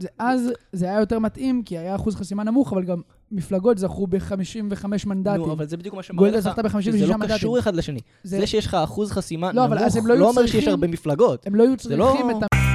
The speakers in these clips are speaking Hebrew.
זה, אז זה היה יותר מתאים, כי היה אחוז חסימה נמוך, אבל גם מפלגות זכו ב-55 מנדטים. נו, אבל זה בדיוק מה שמראה גולדה לך, זכתה ב-56 שזה לא מנדטים. קשור אחד לשני. זה- זה שיש לך אחוז חסימה לא, אבל אז נמוך, לא לא אומר שיש הרבה מפלגות. הם לא היו זה לא- צריכים את ה...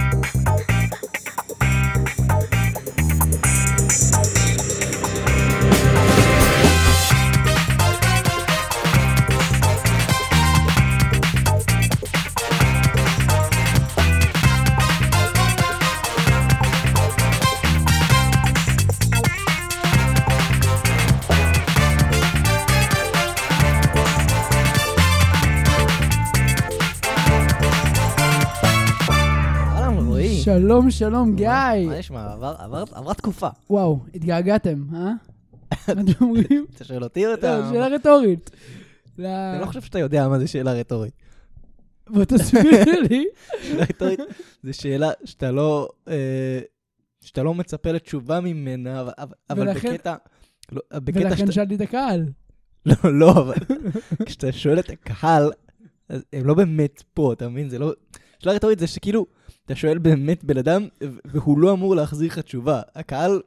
שלום, שלום, גיא. מה נשמע? עבר- עבר- עברה תקופה. וואו, התגעגעתם, אה? מה אתם אומרים? אתה שואל אותי או אתה... לא, שאלה רטורית. אני לא חושב שאתה יודע מה זה שאלה רטורית. בוא תסביר לי. שאלה רטורית זה שאלה שאתה לא... אה, שאתה לא מצפה לתשובה ממנה, אבל- בקטע... לא, בקטע ולכן. שאלתי את הקהל. לא, לא, אבל כשאתה שואל את הקהל, אז הם לא באמת פה, אתה מבין? זה לא... שאלה רטורית זה שכאילו, אתה שואל באמת בן אדם, והוא לא אמור להחזיר לך תשובה. הקהל,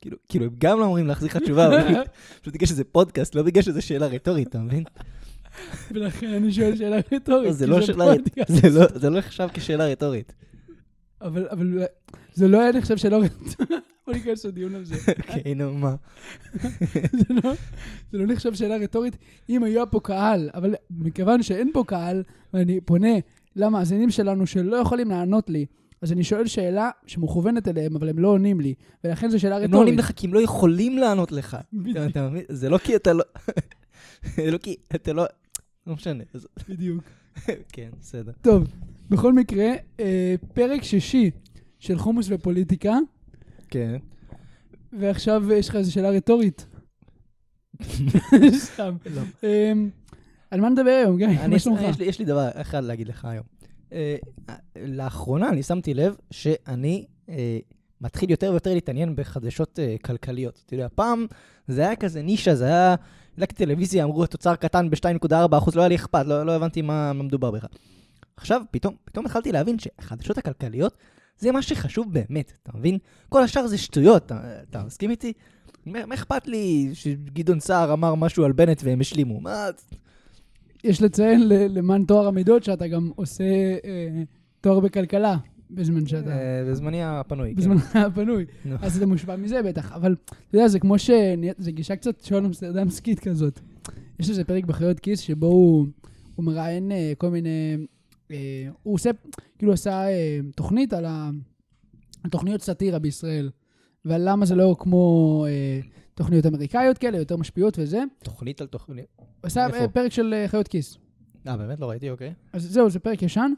כאילו, כאילו, הם גם לא אמורים להחזיר לך תשובה, אבל פשוט בגלל שזה פודקאסט, לא בגלל שזה שאלה רטורית, אתה מבין? ולכן אני שואל שאלה רטורית. זה כי לא שאלה פודקאסט. זה לא- זה לא נחשב כשאלה רטורית. אבל אבל זה לא היה נחשב שאלה רטורית. בוא ניכנס לדיון על זה. אוקיי, נו, מה? זה לא- זה לא נחשב שאלה רטורית אם היה פה קהל, אבל מכיוון שאין פה קהל, ואני פונה למאזינים שלנו שלא יכולים לענות לי, אז אני שואל שאלה שמכוונת אליהם, אבל הם לא עונים לי, ולכן זו שאלה הם רטורית. לא עונים לך כי הם לא יכולים לענות לך. אתה מבין? זה לא כי אתה לא... זה לא כי אתה לא... לא משנה. בדיוק. כן, בסדר. טוב, בכל מקרה, אה, פרק שישי של חומוס ופוליטיקה, כן. ועכשיו יש לך איזו שאלה רטורית. סתם. לא. אמ, על מה נדבר היום, גיא? מה שלומך? יש לי דבר אחד להגיד לך היום. אה, לאחרונה אני שמתי לב שאני אה, מתחיל יותר ויותר להתעניין בחדשות אה, כלכליות. אתה יודע, פעם זה היה כזה נישה, זה היה... הדלקתי טלוויזיה, אמרו תוצר קטן ב-2.4%, לא היה לי אכפת, לא לא הבנתי מה מה מדובר בכלל. עכשיו, פתאום פתאום התחלתי להבין שהחדשות הכלכליות זה מה שחשוב באמת, אתה מבין? כל השאר זה שטויות, אתה- אתה מסכים איתי? מה אכפת לי שגדעון סער אמר משהו על בנט והם השלימו? מה... יש לציין למען טוהר המידות שאתה גם עושה אה, תואר בכלכלה בזמן שאתה... אה, בזמני הפנוי. כן. בזמנך הפנוי. נו. אז זה מושפע מזה בטח. אבל אתה יודע, זה כמו ש... זה גישה קצת שואל אמסטרדמסקית כזאת. יש איזה פרק בחיות כיס שבו הוא, מראיין אה, כל מיני... הוא עושה, כאילו עשה תוכנית על ה- על תוכניות סאטירה בישראל. ועל למה זה לא כמו תוכניות אמריקאיות כאלה, יותר משפיעות וזה. תוכנית על תוכנית. עשה איפה? אה, פרק של אה, חיות כיס. אה, באמת? לא ראיתי, אוקיי. אז זהו, זה פרק ישן,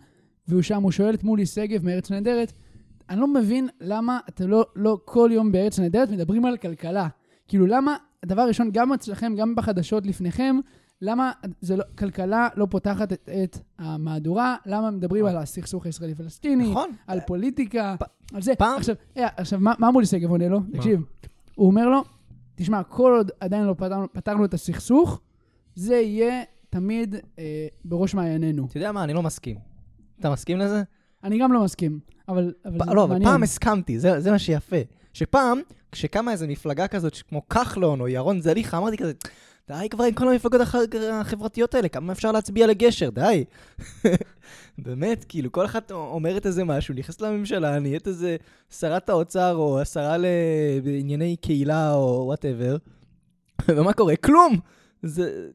והוא שם, הוא שואל את מולי שגב מארץ נהדרת, אני לא מבין למה אתם לא, לא כל יום בארץ נהדרת מדברים על כלכלה. כאילו, למה, הדבר הראשון, גם אצלכם, גם בחדשות לפניכם, למה זה לא, כלכלה לא פותחת את, את המהדורה? למה מדברים על הסכסוך הישראלי-פלסטיני, נכון. על פוליטיקה, פ- על זה. פעם- עכשיו, אה, עכשיו מה, מה מולי שגב עונה לו? תקשיב, הוא אומר לו, תשמע, כל עוד עדיין לא פתרנו, פתרנו את הסכסוך, זה יהיה תמיד אה, בראש מעיינינו. אתה יודע מה? אני לא מסכים. אתה מסכים לזה? אני גם לא מסכים, אבל, אבל פ- זה לא, אבל מעניין. פעם הסכמתי, זה זה מה שיפה. שפעם, כשקמה איזו מפלגה כזאת כמו כחלון או ירון זליכה, אמרתי כזה, די כבר עם כל המפלגות הח- החברתיות האלה, כמה אפשר להצביע לגשר, די. באמת, כאילו, כל אחת אומרת איזה משהו, נכנסת לממשלה, נהיית איזה שרת האוצר או השרה לענייני קהילה או וואטאבר, ומה קורה? כלום! זה...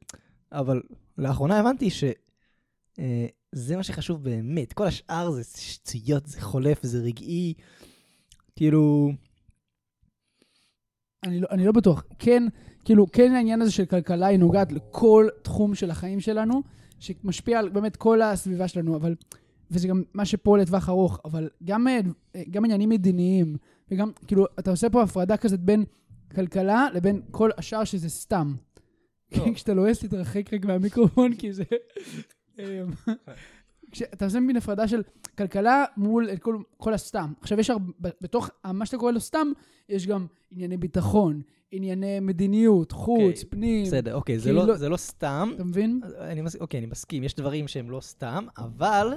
אבל לאחרונה הבנתי ש... אה, זה מה שחשוב באמת. כל השאר זה שטויות, זה חולף, זה רגעי. כאילו... אני לא, אני לא בטוח. כן, כאילו, כן העניין הזה של כלכלה היא נוגעת לכל תחום של החיים שלנו, שמשפיע על באמת כל הסביבה שלנו, אבל... וזה גם מה שפה לטווח ארוך, אבל גם, אה, גם עניינים מדיניים, וגם, כאילו, אתה עושה פה הפרדה כזאת בין כלכלה לבין כל השאר שזה סתם. לא. כשאתה לועס, תתרחק רק מהמיקרופון, כי זה... כשאתה עושה מין הפרדה של כלכלה מול את כל, כל הסתם. עכשיו, יש הרבה, בתוך מה שאתה קורא לו סתם, יש גם ענייני ביטחון, ענייני מדיניות, חוץ, אוקיי, פנים. בסדר, אוקיי, זה כאילו- לא, זה לא סתם. אתה מבין? אני מס... אוקיי, אני מסכים, יש דברים שהם לא סתם, אבל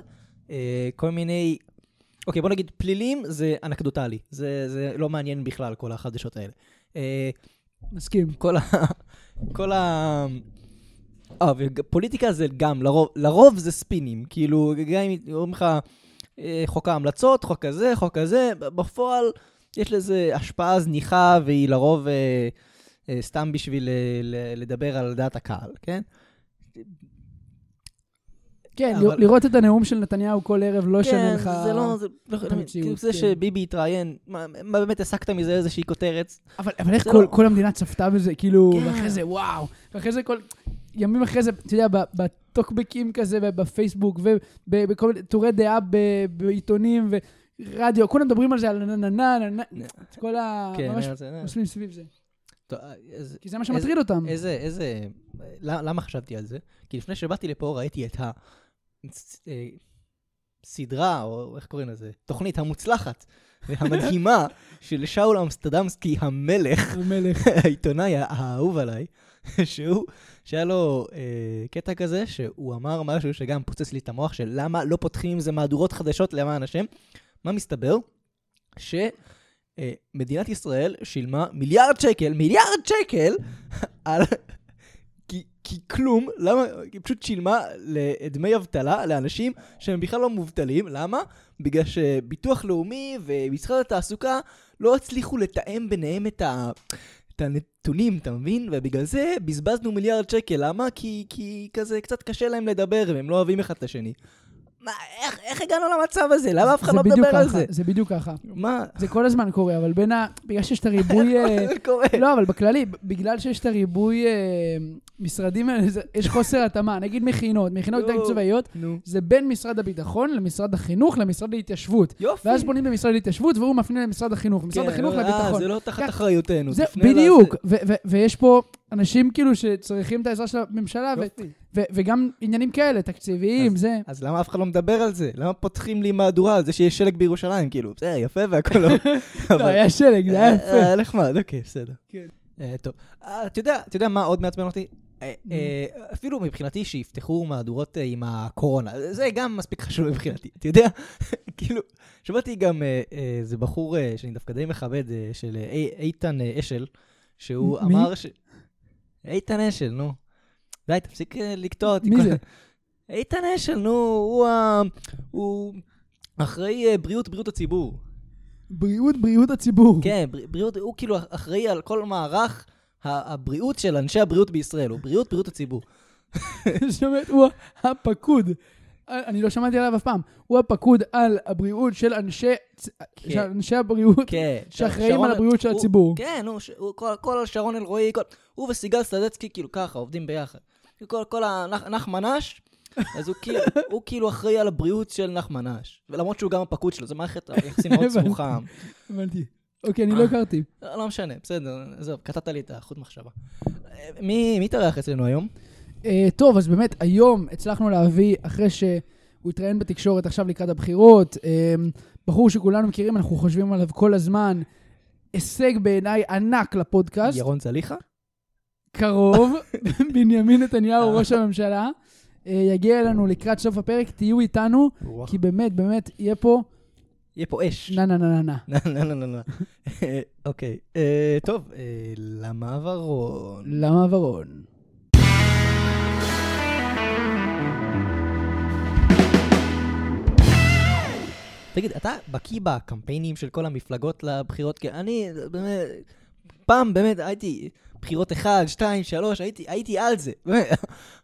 אה, כל מיני... אוקיי, בוא נגיד, פלילים זה אנקדוטלי. זה, זה לא מעניין בכלל, כל החדשות האלה. אה, מסכים. כל ה... כל ה... אה, ופוליטיקה זה גם, לרוב, לרוב זה ספינים. כאילו, גם אם אומרים לך, אה, חוק ההמלצות, חוק כזה, חוק כזה, בפועל יש לזה השפעה זניחה, והיא לרוב אה, אה, סתם בשביל אה, ל- לדבר על דעת הקהל, כן? כן, אבל- לראות את הנאום של נתניהו כל ערב לא שווה לך... זה לא, זה לא, המציאות, כאילו זה כן. שביבי התראיין, מה מה באמת הסקת מזה איזושהי כותרת? אבל, אבל איך זה כל, לא- כל המדינה צפתה בזה, כאילו, כן. ואחרי זה, וואו, ואחרי זה כל... ימים אחרי זה, אתה יודע, בטוקבקים כזה, בפייסבוק, ובכל מיני טורי דעה בעיתונים ורדיו, כולם מדברים על זה, על נה נה נה נה כל ה... כן, ממש מסלולים סביב זה. כי זה מה שמטריד אותם. איזה, איזה, למה חשבתי על זה? כי לפני שבאתי לפה ראיתי את הסדרה, או איך קוראים לזה? תוכנית המוצלחת והמדהימה של שאול אמסטרדמסקי המלך, המלך. העיתונאי האהוב עליי, שהוא, שהיה לו אה, קטע כזה, שהוא אמר משהו שגם פוצץ לי את המוח של למה לא פותחים עם זה מהדורות חדשות למען השם. מה מסתבר? שמדינת ישראל שילמה מיליארד שקל, מיליארד שקל, על... כי, כי כלום, למה? היא פשוט שילמה לדמי אבטלה לאנשים שהם בכלל לא מובטלים, למה? בגלל שביטוח לאומי ומשרד התעסוקה לא הצליחו לתאם ביניהם את, ה, את הנתונים, אתה מבין? ובגלל זה בזבזנו מיליארד שקל, למה? כי, כי כזה קצת קשה להם לדבר והם לא אוהבים אחד את השני. מה, איך, איך הגענו למצב הזה? למה אף אחד לא מדבר על ככה, זה? זה בדיוק ככה. מה? זה כל הזמן קורה, אבל בין ה... בגלל שיש את הריבוי... אה, זה קורה. לא, אבל בכללי, בגלל שיש את הריבוי אה, משרדים האלה, זה- יש חוסר התאמה. נגיד מכינות, מכינות צבאיות, נו. זה בין משרד הביטחון למשרד החינוך למשרד להתיישבות. יופי. ואז פונים למשרד להתיישבות והוא מפנה למשרד החינוך, משרד כן, החינוך אה, לביטחון. זה לא תחת כן. אחריותנו. זה תפנה בדיוק, לזה. ו- ו- ויש פה אנשים כאילו שצריכים את העזרה של הממשלה, ו- יופי. ו- וגם עניינים כאלה, תקציביים, זה. אז למה אף אחד לא מדבר על זה? למה פותחים לי מהדורה על זה שיש שלג בירושלים? כאילו, בסדר, יפה והכל לא. לא, היה שלג, זה היה אה, יפה. אה, נחמד, אוקיי, בסדר. כן. אה, טוב. אה, אתה יודע, אתה יודע מה עוד מעצבן אותי? אה, אה, אפילו מבחינתי שיפתחו מהדורות אה, עם הקורונה, זה גם מספיק חשוב מבחינתי, אתה יודע? כאילו, שמעתי גם איזה בחור שאני דווקא די מכבד, של אי- איתן אשל, שהוא? אמר ש... איתן אשל, נו. די, תפסיק לקטוע אותי. מי זה? איתן אשל, נו, הוא אחראי בריאות, בריאות הציבור. בריאות, בריאות הציבור. כן, בר- בריאות, הוא כאילו אחראי על כל מערך הבריאות של אנשי הבריאות בישראל, הוא בריאות, בריאות הציבור. אומרת, הוא הפקוד. אני לא שמעתי עליו אף פעם. הוא הפקוד על הבריאות של אנשי, כן. של אנשי הבריאות כן. שאחראים שרון- על הבריאות של הוא- הציבור. כן, הוא, הוא כל, כל שרון אלרועי, כל, הוא וסיגל סדצקי כאילו ככה, עובדים ביחד. כל, כל הנחמן אש, אז הוא כאילו, הוא כאילו אחראי על הבריאות של נחמן אש. ולמרות שהוא גם הפקוד שלו, זו מערכת יחסים מאוד. סמוכה. הבנתי. אוקיי, אני לא הכרתי. לא, משנה, בסדר, עזוב, קטעת לי את החוט מחשבה. אה, מי התארח אצלנו היום? אה, טוב, אז באמת, היום הצלחנו להביא, אחרי שהוא התראיין בתקשורת עכשיו לקראת הבחירות, אה, בחור שכולנו מכירים, אנחנו חושבים עליו כל הזמן, הישג בעיניי ענק לפודקאסט, ירון זליכה? קרוב, בנימין נתניהו, ראש הממשלה. אה, יגיע אלינו לקראת סוף הפרק, תהיו איתנו, כי באמת, באמת, יהיה פה יהיה פה אש. נה נה נה נה נה. לא, לא. אה, אוקיי, אה, טוב, אה, למעברון. למה ורון? תגיד, אתה בקיא בקמפיינים של כל המפלגות לבחירות? כי אני, באמת, פעם באמת הייתי, בחירות 1, 2, 3, הייתי, הייתי על זה.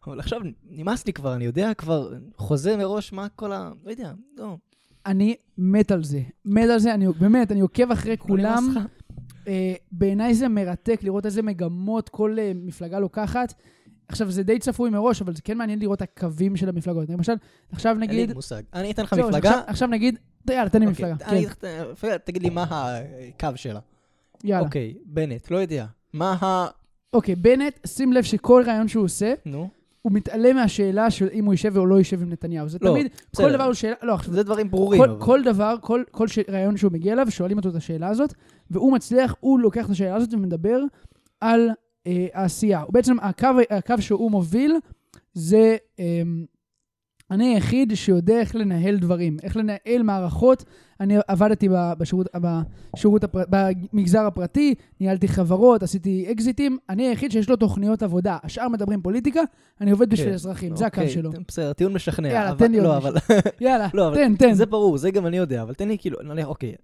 אבל עכשיו נמאס לי כבר, אני יודע כבר, חוזה מראש מה כל ה... לא יודע, לא. אני מת על זה. מת על זה, אני באמת, אני עוקב אחרי לא כולם. אה, בעיניי זה מרתק לראות איזה מגמות כל אה, מפלגה לוקחת. עכשיו, זה די צפוי מראש, אבל זה כן מעניין לראות הקווים של המפלגות. למשל, עכשיו אין נגיד... לי מושג. אני אתן לך זהו, מפלגה. עכשיו- עכשיו נגיד... יאללה, תן לי אוקיי, מפלגה. אני כן, מפלגה, תגיד לי מה הקו שלה. יאללה. אוקיי, בנט, לא יודע. מה ה... אוקיי, בנט, שים לב שכל רעיון שהוא עושה, נו, הוא מתעלם מהשאלה של אם הוא יישב או לא יישב עם נתניהו. זה לא, תמיד, כל בסדר. דבר הוא שאלה... לא, עכשיו, זה דברים ברורים. כל, אבל. כל דבר, כל, כל ש... רעיון שהוא מגיע אליו, שואלים אותו את השאלה הזאת, והוא מצליח, הוא לוקח את השאלה הזאת ומדבר על אה, העשייה. בעצם, הקו, הקו שהוא מוביל זה אה, אני היחיד שיודע איך לנהל דברים, איך לנהל מערכות. אני עבדתי בשירות, בשירות הפר... במגזר הפרטי, ניהלתי חברות, עשיתי אקזיטים. אני היחיד שיש לו תוכניות עבודה. השאר מדברים פוליטיקה, אני עובד בשביל כן. אזרחים, זה הקו אוקיי, שלו. בסדר, טיעון משכנע. יאללה, אבל- תן לי עוד לא, מישהו. אבל... יאללה, לא, אבל תן, תן. זה ברור, זה גם אני יודע, אבל תן לי כאילו, נניח, אוקיי,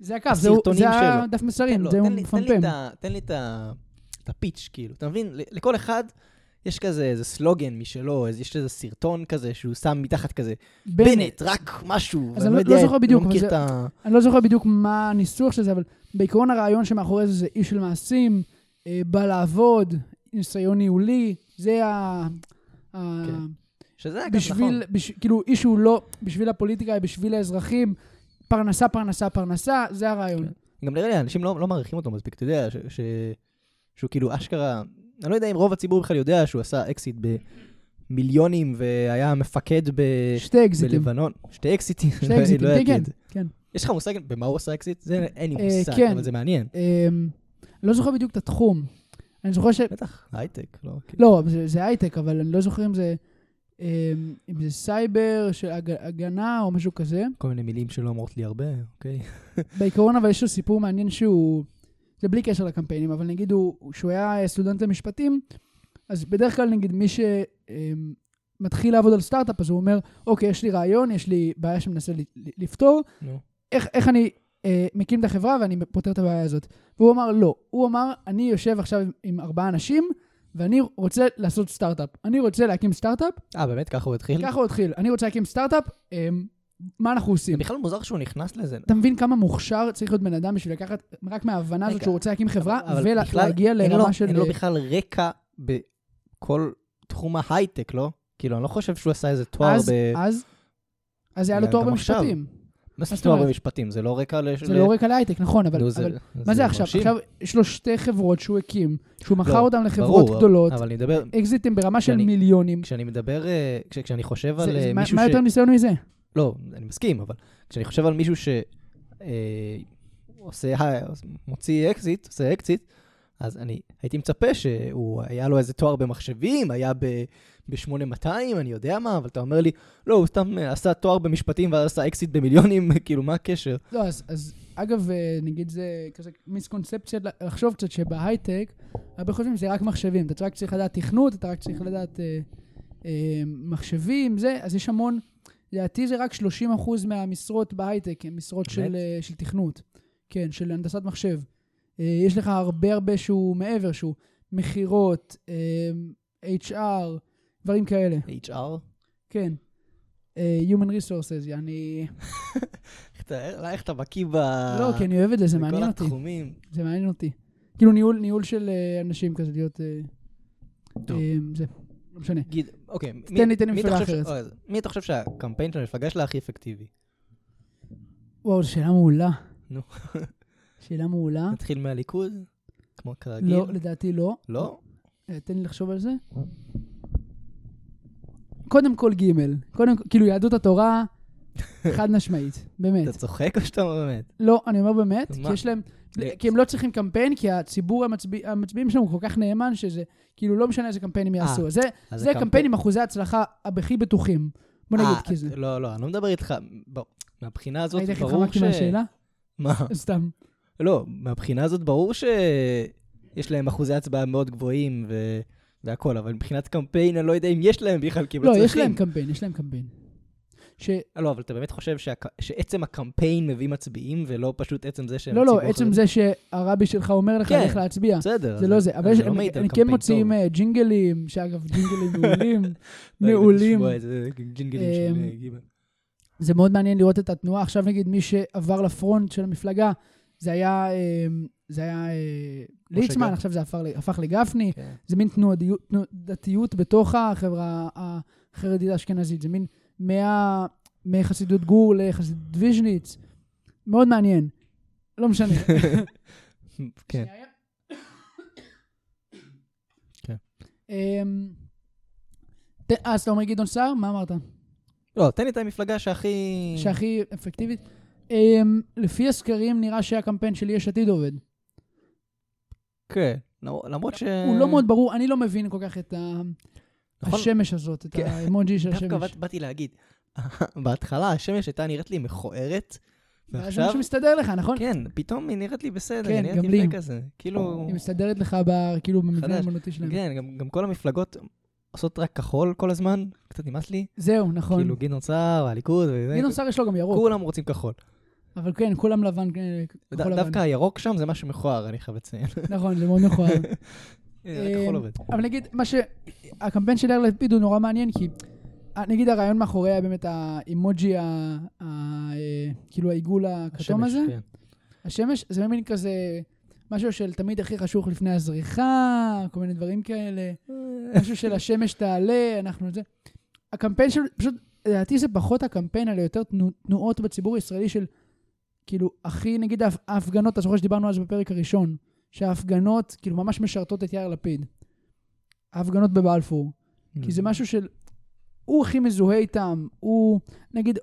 זה הקו, זה שלו. הדף מסרים, לא, זה הוא מפמפם. תן לי את הפיץ', כאילו, אתה מבין? לכל אחד יש כזה איזה סלוגן משלו, יש איזה סרטון כזה שהוא שם מתחת כזה, בנט, רק משהו. אז אני לא- לא זוכר בדיוק, לא מכיר את ה... אני לא זוכר בדיוק מה הניסוח של זה, אבל בעיקרון הרעיון שמאחורי זה זה איש של מעשים, אה, בא לעבוד, ניסיון ניהולי, זה ה... ה- כן. שזה אגב בשביל, נכון. בש, כאילו, איש שהוא לא בשביל הפוליטיקה, בשביל האזרחים, פרנסה, פרנסה, פרנסה, זה הרעיון. כן. גם נראה לי, אנשים לא לא מעריכים אותו מספיק, אתה יודע, ש- ש- שהוא כאילו אשכרה... אני לא יודע אם רוב הציבור בכלל יודע שהוא עשה אקסיט במיליונים והיה מפקד ב... שתי אקזיטים. בלבנון. שתי אקסיטים, שתי לא אקזיטים, כן, אגיד. כן, כן. יש לך מושג במה הוא עשה אקסיט? זה אין לי אה, מושג, כן. אבל זה מעניין. אמ, אני לא זוכר בדיוק את התחום. אני זוכר ש... בטח, הייטק, לא? כאילו. לא, זה, זה הייטק, אבל אני לא זוכר אם זה... אם זה סייבר של הג, הגנה או משהו כזה. כל מיני מילים שלא אומרות לי הרבה, אוקיי. בעיקרון, אבל יש לו סיפור מעניין שהוא... זה בלי קשר לקמפיינים, אבל נגיד הוא, שהוא היה סטודנט למשפטים, אז בדרך כלל נגיד מי שמתחיל לעבוד על סטארט-אפ, אז הוא אומר, אוקיי, יש לי רעיון, יש לי בעיה שמנסה לפתור, נו. איך, איך אני אה, מקים את החברה ואני פותר את הבעיה הזאת. והוא אמר, לא. הוא אמר, אני יושב עכשיו עם, עם ארבעה אנשים, ואני רוצה לעשות סטארט-אפ. אני רוצה להקים סטארט-אפ, אה, באמת? ככה הוא התחיל? ככה הוא התחיל. אני רוצה להקים סטארט-אפ, אה, מה אנחנו עושים? בכלל מוזר שהוא נכנס לזה. אתה מבין כמה מוכשר צריך להיות בן אדם בשביל לקחת, רק מההבנה הזאת שהוא רוצה להקים חברה, ולהגיע לרמה של... אין לו בכלל רקע בכל תחום ההייטק, לא? כאילו, אני לא חושב שהוא עשה איזה תואר אז, ב... אז, אז היה לו תואר. במשפטים. מה זה תואר? במשפטים? זה לא רקע ל... זה לא רקע להייטק, נכון, אבל, מה זה עכשיו? עכשיו יש לו שתי חברות שהוא הקים, שהוא מכר לא, אותן לחברות גדולות, אבל אני מדבר, אקזיטים ברמה של מיליונים. כשאני מדבר, אה, כש- כשאני חושב על אה, מה מישהו מה ש... יותר ניסיון מזה? לא, אני מסכים, אבל כשאני חושב על מישהו ש... אה, מוציא אקזיט, עושה אקזיט, אז אני הייתי מצפה שהוא, היה לו איזה תואר במחשבים, היה ב... ב-8200, אני יודע מה, אבל אתה אומר לי, לא, הוא סתם אה, עשה תואר במשפטים ואז עשה אקזיט במיליונים, כאילו, מה הקשר? לא, אז, אז אגב, אה, נגיד זה כזה misconception לחשוב קצת שבהייטק, הרבה חושבים שזה רק מחשבים. אתה רק צריך לדעת תכנות, אתה רק צריך לדעת אה, אה, מחשבים, זה, אז יש המון, לדעתי זה רק 30% מהמשרות בהייטק, הן משרות של? אה, של תכנות. כן, של הנדסת מחשב. אה, יש לך הרבה הרבה שהוא מעבר, שהוא מכירות, אה, HR, דברים כאלה. HR? כן. Human Resources, יעני... איך אתה- בקיא ב... לא, כי אני אוהב את זה, זה מעניין אותי. בכל התחומים. זה מעניין אותי. כאילו ניהול, של אנשים כזה, להיות... טוב. זה, לא משנה. גיד, אוקיי. תן לי- תן לי מפלגה אחרת. אוי, מי אתה חושב שהקמפיין של המפלגה שלה הכי אפקטיבי? וואו, זו שאלה מעולה. נו. שאלה מעולה. נתחיל מהליכוד? כמו כרגיל? לא, לדעתי לא. לא? אה, תן לי לחשוב על זה. קודם כל ג', קודם כל, כאילו יהדות התורה, חד משמעית, באמת. אתה צוחק או שאתה אומר באמת? לא, אני אומר באמת, כי? יש להם, כי הם לא צריכים קמפיין, כי הציבור המצביע- המצביעים הוא כל כך נאמן, שזה, כאילו לא משנה איזה קמפיינים יעשו. אה, זה אז זה הקמפיין- קמפיין עם אחוזי הצלחה הכי בטוחים. בוא נגיד אה, כזה. לא, לא, אני לא מדבר איתך, בוא, מהבחינה הזאת ראית איך ברור התחמקתי ש... מהשאלה? מה? סתם. לא, מהבחינה הזאת ברור שיש להם אחוזי הצבעה מאוד גבוהים ו... והכל, אבל מבחינת קמפיין אני לא יודע אם יש להם בכלל, כי הם לא לא, צריכים. יש להם קמפיין, יש להם קמפיין. ש... לא, אבל אתה באמת חושב שהק... שעצם הקמפיין מביא מצביעים, ולא פשוט עצם זה שהם לא, לא, עצם? זה שהרבי שלך אומר לך כן. איך להצביע. בסדר. זה לא זה, אבל לא הם הם כן מוציאים. אה, ג'ינגלים, שאגב, ג'ינגלים מעולים, מעולים. ג'ינגלים של אמ, אה. זה מאוד מעניין לראות את התנועה. עכשיו נגיד מי שעבר לפרונט של המפלגה, זה היה, אה, זה היה אה, ליצמן. עכשיו זה הפך הפך לגפני. כן. זה מין תנועתיות בתוך החברה החרדית האשכנזית. זה מין מה, מחסידות גור לחסידות ויז'ניץ. מאוד מעניין. לא משנה. כן. כן. אמ, אה, אז אתה אומר גדעון סער? מה אמרת? לא, תן לי את המפלגה שהכי... שהכי אפקטיבית? אמ, לפי הסקרים נראה שהקמפיין של יש עתיד עובד. כן. למרות ש... הוא לא מאוד ברור, אני לא מבין כל כך את ה... נכון. השמש הזאת, את כן. האמוג'י של דווקא השמש. באת- באתי להגיד, בהתחלה השמש הייתה נראית לי מכוערת, ואז זה ועכשיו, משהו מסתדר לך, נכון? כן, פתאום היא נראית לי בסדר, כן, היא נראית גם לי כזה. כאילו, היא מסתדרת לך ב- כאילו במבנה. האמנותי שלהם. כן, גם- גם כל המפלגות עושות רק כחול כל הזמן, קצת נמאס לי. זהו, נכון. כאילו גדעון סער, הליכוד, גדעון סער יש לו גם ירוק, כולם רוצים כחול. אבל כן, כולם לבן, ד- כחול לבן. דווקא הירוק שם זה משהו מכוער, אני חייב לציין. נכון, זה מאוד מכוער. עובד. אבל נגיד, מה ש... הקמפיין של יאיר לפיד הוא נורא מעניין, כי אה, נגיד הרעיון מאחורי היה באמת האימוג'י, אה, כאילו העיגול הכתום השמש, הזה. כן. השמש, זה מין כזה משהו של תמיד הכי חשוך לפני הזריחה, כל מיני דברים כאלה. משהו של השמש תעלה, אנחנו את זה. הקמפיין של, פשוט, לדעתי זה פחות הקמפיין, אלא יותר תנו- תנועות בציבור הישראלי של, כאילו, הכי, נגיד ההפ- ההפגנות, אתה זוכר שדיברנו על זה בפרק הראשון, שההפגנות, כאילו, ממש משרתות את יאיר לפיד. ההפגנות בבלפור. כי זה משהו של... הוא הכי מזוהה איתם, הוא... נגיד,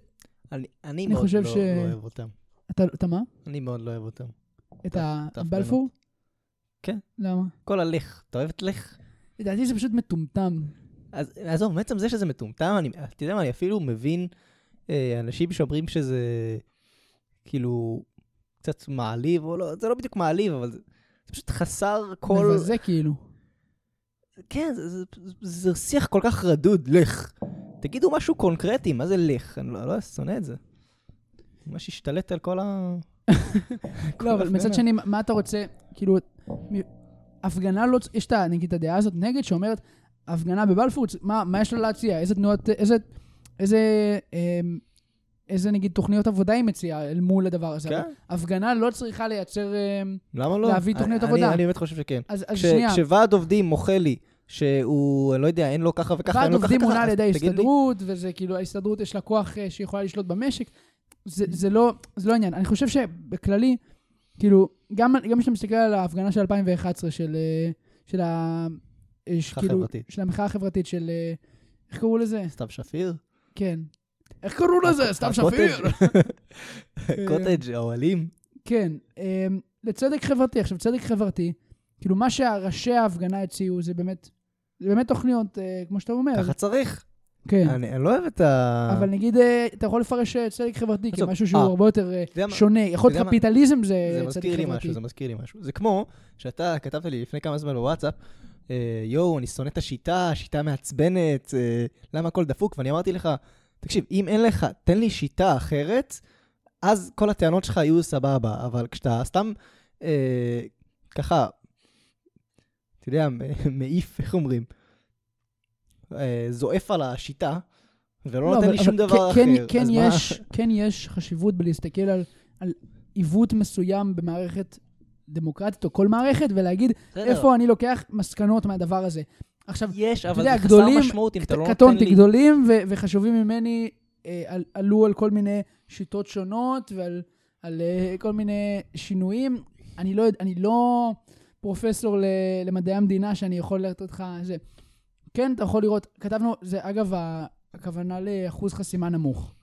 אני, אני אני מאוד חושב לא, ש- לא אוהב אותם. אתה, אתה מה? אני מאוד לא אוהב אותם. את. הבלפור? כן. למה? כל הלך. אתה אוהב את לך? לדעתי זה פשוט מטומטם. אז עזוב, מעצם זה שזה מטומטם, אני, אתה יודע מה, אני אפילו מבין אה, אנשים שאומרים שזה כאילו קצת מעליב, או לא, זה לא בדיוק מעליב, אבל זה, זה פשוט חסר כל... מבזה כאילו. כן, זה, זה, זה שיח כל כך רדוד, לך. תגידו משהו קונקרטי, מה זה לך? אני לא, לא שונא את זה. ממש השתלט על כל ה... כל לא, אבל. מצד שני, מה אתה רוצה, כאילו, מ- הפגנה לא, יש את נגיד, את הדעה הזאת נגד, שאומרת, הפגנה בבלפור, מה, מה יש לה להציע? איזה תנועות, איזה, איזה, אמ, איזה נגיד תוכניות עבודה היא מציעה אל מול הדבר הזה? כן, הפגנה לא צריכה לייצר, אמ, למה לא? להביא תוכניות אני- עבודה. אני, אני באמת חושב שכן. אז, אז כש, שנייה, כשוועד עובדים מוחה לי שהוא, אני לא יודע, אין לו ככה וככה, ועד אין לו ככה עובדים וככה, מונה על אז ידי תגיד לי. ההסתדרות, וזה כאילו, ההסתדרות יש לה כוח אה, שהיא יכולה לשלוט במשק. זה, זה, לא, זה לא עניין. אני חושב שבכללי, כאילו, גם, גם כשאתה מסתכל על ההפגנה של 2011, של, אה, של, ה, אה, ש- כאילו. של המחאה החברתית, של, איך קראו לזה? סתיו שפיר? כן. איך קראו לזה? סתיו. שפיר. קוטג', האוהלים. כן. אה, לצדק חברתי. עכשיו, צדק חברתי, כאילו, מה שהראשי ההפגנה הציעו זה באמת, זה באמת תוכניות, אה, כמו שאתה אומר. ככה צריך. כן. אני אני לא אוהב את ה... אבל נגיד, אה, אתה יכול לפרש אה, צדק חברתי כמשהו שהוא הרבה יותר שונה. יכול להיות קפיטליזם זה זה צדק מזכיר לי חברתי. משהו, זה מזכיר לי משהו. זה כמו שאתה כתבת לי לפני כמה זמן בוואטסאפ, יואו, אני שונא את השיטה, השיטה מעצבנת, למה הכל דפוק? ואני אמרתי לך, תקשיב, אם אין לך, תן לי שיטה אחרת, אז כל הטענות שלך יהיו סבבה, אבל כשאתה סתם אה, ככה, אתה יודע, מעיף, איך אומרים? אה, זועף על השיטה, ולא לא, נותן לי שום דבר כן- אחר. כן אז מה- יש- כן יש חשיבות בלהסתכל על- על עיוות מסוים במערכת דמוקרטית, או כל מערכת, ולהגיד בסדר. איפה אני לוקח מסקנות מהדבר הזה. עכשיו, יש, אבל יודע, זה חסר גדולים- משמעות אם אתה לא נותן קטונתי, לי... גדולים ו- וחשובים ממני אה, על- עלו על כל מיני שיטות שונות ועל על, אה, כל מיני שינויים. אני לא, אני לא פרופסור ל- למדעי המדינה שאני יכול לתת לך זה. כן, אתה יכול לראות, כתבנו, זה אגב הכוונה לאחוז חסימה נמוך.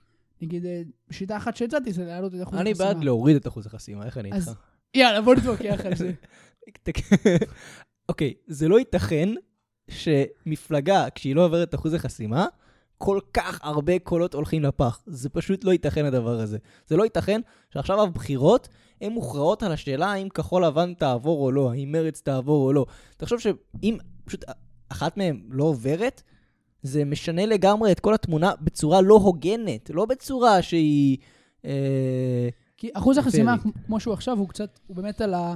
נגיד, אה, שיטה אחת שהצעתי זה להעלות את אחוז אני החסימה. בעד להוריד את אחוז החסימה, איך אני איתך? יאללה, בוא נתווכח על זה. אוקיי, זה לא ייתכן שמפלגה, כשהיא לא עוברת את אחוז החסימה, כל כך הרבה קולות הולכים לפח. זה פשוט לא ייתכן הדבר הזה. זה לא ייתכן שעכשיו הבחירות, הן מוכרעות על השאלה האם כחול לבן תעבור או לא, האם מרץ תעבור או לא. תחשוב שאם פשוט אחת מהן לא עוברת, זה משנה לגמרי את כל התמונה בצורה לא הוגנת, לא בצורה שהיא... אה, כי אחוז החסימה. כמו שהוא עכשיו, הוא קצת, הוא באמת על ה...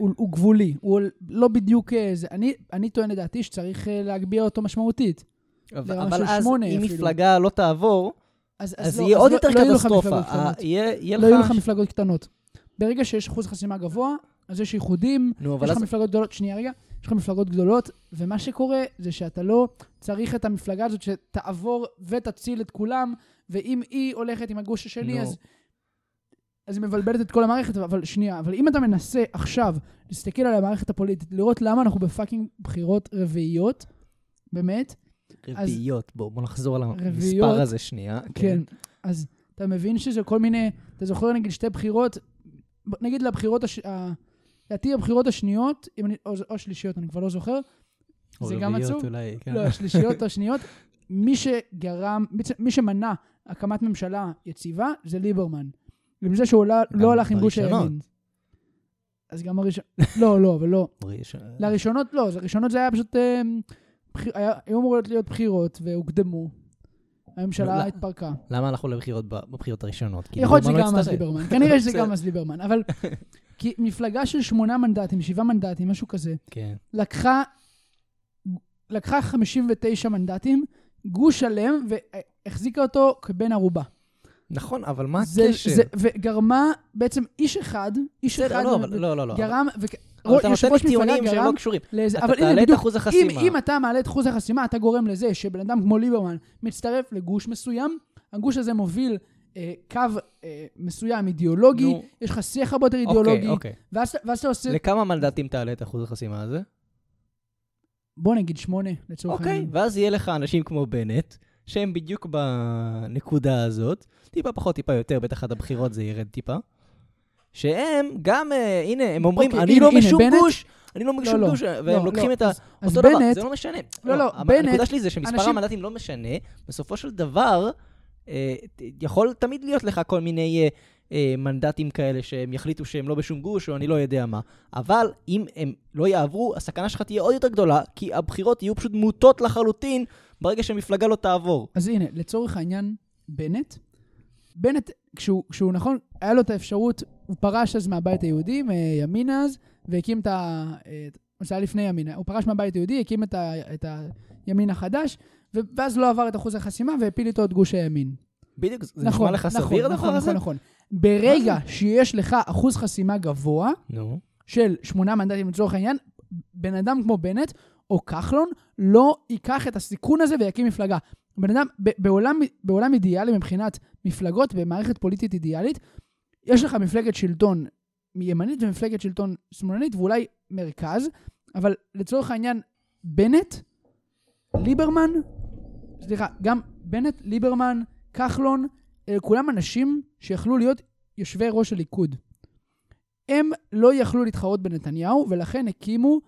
הוא, הוא גבולי, הוא לא בדיוק אה, זה. אני, אני טוען לדעתי שצריך אה, להגביה אותו משמעותית. אבל, אבל אז אם אפילו. מפלגה לא תעבור, אז, אז לא, יהיה עוד לא- יותר לא קטסטרופה. אה, לא יהיו לך. מפלגות קטנות. ברגע שיש אחוז חסימה גבוה, אז יש איחודים, נו, יש לך אז... מפלגות גדולות, שנייה רגע, יש לך מפלגות גדולות, ומה שקורה זה שאתה לא צריך את המפלגה הזאת שתעבור ותציל את כולם, ואם היא הולכת עם הגוש השני, נו. אז, אז היא מבלבלת את כל המערכת, אבל שנייה, אבל אם אתה מנסה עכשיו להסתכל על המערכת הפוליטית, לראות למה אנחנו בפאקינג בחירות רביעיות, באמת, רביעיות, בואו בוא נחזור על רביעיות, המספר הזה שנייה. כן. אז אתה מבין שזה כל מיני, אתה זוכר נגיד שתי בחירות, נגיד לבחירות, הש... לדעתי הבחירות השניות, אני, או, או השלישיות, אני כבר לא זוכר, או זה גם רביעיות עצוב. אולי, כן. לא, שלישיות או שניות. מי שגרם, מי שמנע הקמת ממשלה יציבה זה ליברמן. עם זה שהוא לא- לא הלך עם גוש. הימין. אז גם הראשון... לא, לא, אבל לא. ראש- לראשונות לא, זה ראשונות זה היה פשוט... אה, היו אמורות להיות בחירות והוקדמו. הממשלה לא. התפרקה. למה הלכנו לבחירות בבחירות הראשונות? יכול להיות שזה לא גם אז. ליברמן. כנראה שזה. גם אז ליברמן. אבל כי מפלגה של שמונה מנדטים, שבעה מנדטים, משהו כזה, כן. לקחה, לקחה 59 מנדטים, גוש שלם, והחזיקה אותו כבן ערובה. נכון, אבל מה זה- הקשר? זה- וגרמה בעצם איש אחד, איש אחד, לא, אבל- לא, לא, לא. גרם, אבל אתה נותן לי טיעונים שהם לא קשורים. לזה, אתה תעלה את בדיוק, אחוז אם, החסימה. אם אתה מעלה את אחוז החסימה, אתה גורם לזה שבן אדם כמו ליברמן מצטרף לגוש מסוים, הגוש הזה מוביל אה, קו אה, מסוים אידיאולוגי, נו. יש לך שיח הרבה יותר אידיאולוגי, אוקיי, אוקיי. ואז, ואז אתה עושה, לכמה מנדטים תעלה את אחוז החסימה הזה? בוא נגיד שמונה לצורך אוקיי, העניין. ואז יהיה לך אנשים כמו בנט, שהם בדיוק בנקודה הזאת, טיפה פחות, טיפה יותר, בטח עד הבחירות זה ירד טיפה, שהם גם, אה, הנה, הם אומרים, אוקיי, אני הנה, לא הנה, משום בנט- גוש, אני לא משום לא, גוש, לא, והם לוקחים לא, את ה... אז- אז אותו דבר, בנט, זה לא משנה. לא, לא, המ- בנט, הנקודה שלי זה שמספר אנשים- המנדטים לא משנה, בסופו של דבר, אה, ת- יכול תמיד להיות לך כל מיני אה, אה, מנדטים כאלה שהם יחליטו שהם לא בשום גוש, או אני לא יודע מה. אבל אם הם לא יעברו, הסכנה שלך תהיה עוד יותר גדולה, כי הבחירות יהיו פשוט מוטות לחלוטין ברגע שהמפלגה לא תעבור. אז הנה, לצורך העניין, בנט, בנט, כשהוא, כשהוא נכון, היה לו את האפשרות, הוא פרש אז מהבית היהודי, מימינה אז, והקים את ה... זה היה לפני ימינה, הוא פרש מהבית היהודי, הקים את, ה, את הימין החדש, ואז לא עבר את אחוז החסימה והפיל איתו את גוש הימין. בדיוק, זה נכון, נשמע לך נכון, סביר נכון, הזה? נכון, נכון. ברגע שיש לך אחוז חסימה גבוה, נו. של שמונה מנדטים לצורך העניין, בן אדם כמו בנט או כחלון לא ייקח את הסיכון הזה ויקים מפלגה. בן אדם, בעולם, בעולם אידיאלי מבחינת מפלגות, במערכת פוליטית אידיאלית, יש לך מפלגת שלטון ימנית ומפלגת שלטון שמאלנית ואולי מרכז, אבל לצורך העניין, בנט, ליברמן, סליחה, גם בנט, ליברמן, כחלון, אלה כולם אנשים שיכלו להיות יושבי ראש הליכוד. הם לא יכלו להתחרות בנתניהו, ולכן הקימו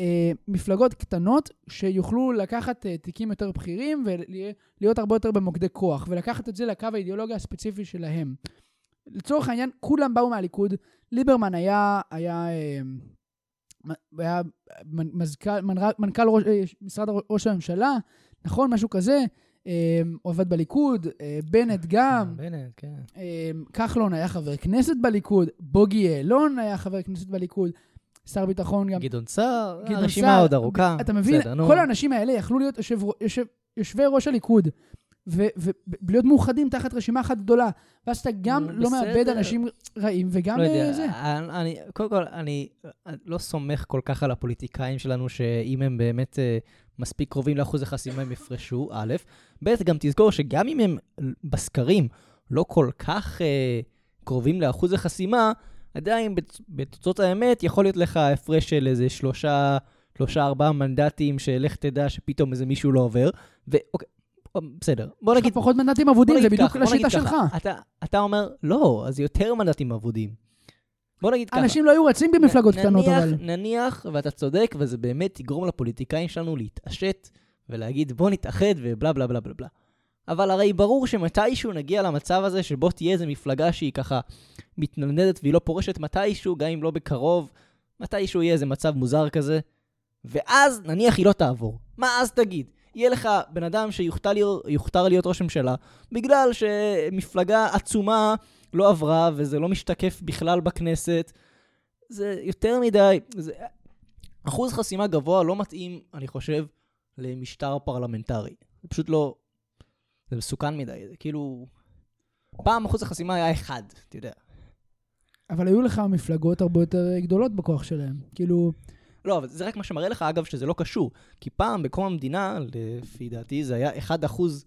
אה, מפלגות קטנות שיוכלו לקחת אה, תיקים יותר בכירים ולהיות הרבה יותר במוקדי כוח, ולקחת את זה לקו האידיאולוגיה הספציפי שלהם. לצורך העניין, כולם באו מהליכוד. ליברמן היה, היה, אה, היה מזכ"ל, מנכ"ל ראש, אה, משרד ראש הממשלה, נכון? משהו כזה. אה, הוא עבד בליכוד, אה, בנט גם. בנט, כן. כחלון היה חבר כנסת בליכוד, בוגי יעלון היה חבר כנסת בליכוד, שר ביטחון גם. גדעון סער, הרשימה עוד ארוכה. אתה מבין? בסדר. כל האנשים האלה יכלו להיות יושב, יושב, יושבי ראש הליכוד, ולהיות מאוחדים תחת רשימה אחת גדולה. ואז אתה גם נו, לא מאבד בסדר. אנשים רעים, וגם לא אה, יודע, זה. אני, אני, קודם כל, אני אה, לא סומך כל כך על הפוליטיקאים שלנו, שאם הם באמת אה, מספיק קרובים לאחוז החסימה הם יפרשו, א', ב', גם תזכור שגם אם הם בסקרים לא כל כך אה, קרובים לאחוז החסימה, עדיין בת- בתוצאות האמת יכול להיות לך הפרש של איזה שלושה, שלושה, ארבעה מנדטים, שלך תדע שפתאום איזה מישהו לא עובר, ואוקיי, בסדר. בוא יש לך נגיד פחות מנדטים אבודים, זה נגיד בדיוק נגיד לשיטה שלך. אתה, אתה אומר, לא, אז יותר מנדטים אבודים. בוא נגיד ככה. אנשים לא היו רצים במפלגות נ- קטנות, נניח, אבל. נניח, ואתה צודק, וזה באמת יגרום לפוליטיקאים שלנו להתעשת ולהגיד, בוא נתאחד ובלה בלה בלה בלה בלה. אבל הרי ברור שמתישהו נגיע למצב הזה שבו תהיה איזו מפלגה שהיא ככה מתנדנדת והיא לא פורשת מתישהו, גם אם לא בקרוב, מתישהו יהיה איזה מצב מוזר כזה, ואז נניח היא לא תעבור. מה אז תגיד? יהיה לך בן אדם שיוכתר להיות, להיות ראש ממשלה, בגלל שמפלגה עצומה לא עברה וזה לא משתקף בכלל בכנסת. זה יותר מדי, זה... אחוז חסימה גבוה לא מתאים, אני חושב, למשטר פרלמנטרי. זה פשוט לא... זה מסוכן מדי, זה כאילו... פעם אחוז החסימה היה אחד, אתה יודע. אבל היו לך מפלגות הרבה יותר גדולות בכוח שלהם. כאילו, לא, אבל זה רק מה שמראה לך, אגב, שזה לא קשור. כי פעם, בקום המדינה, לפי דעתי, זה היה 1 אחוז,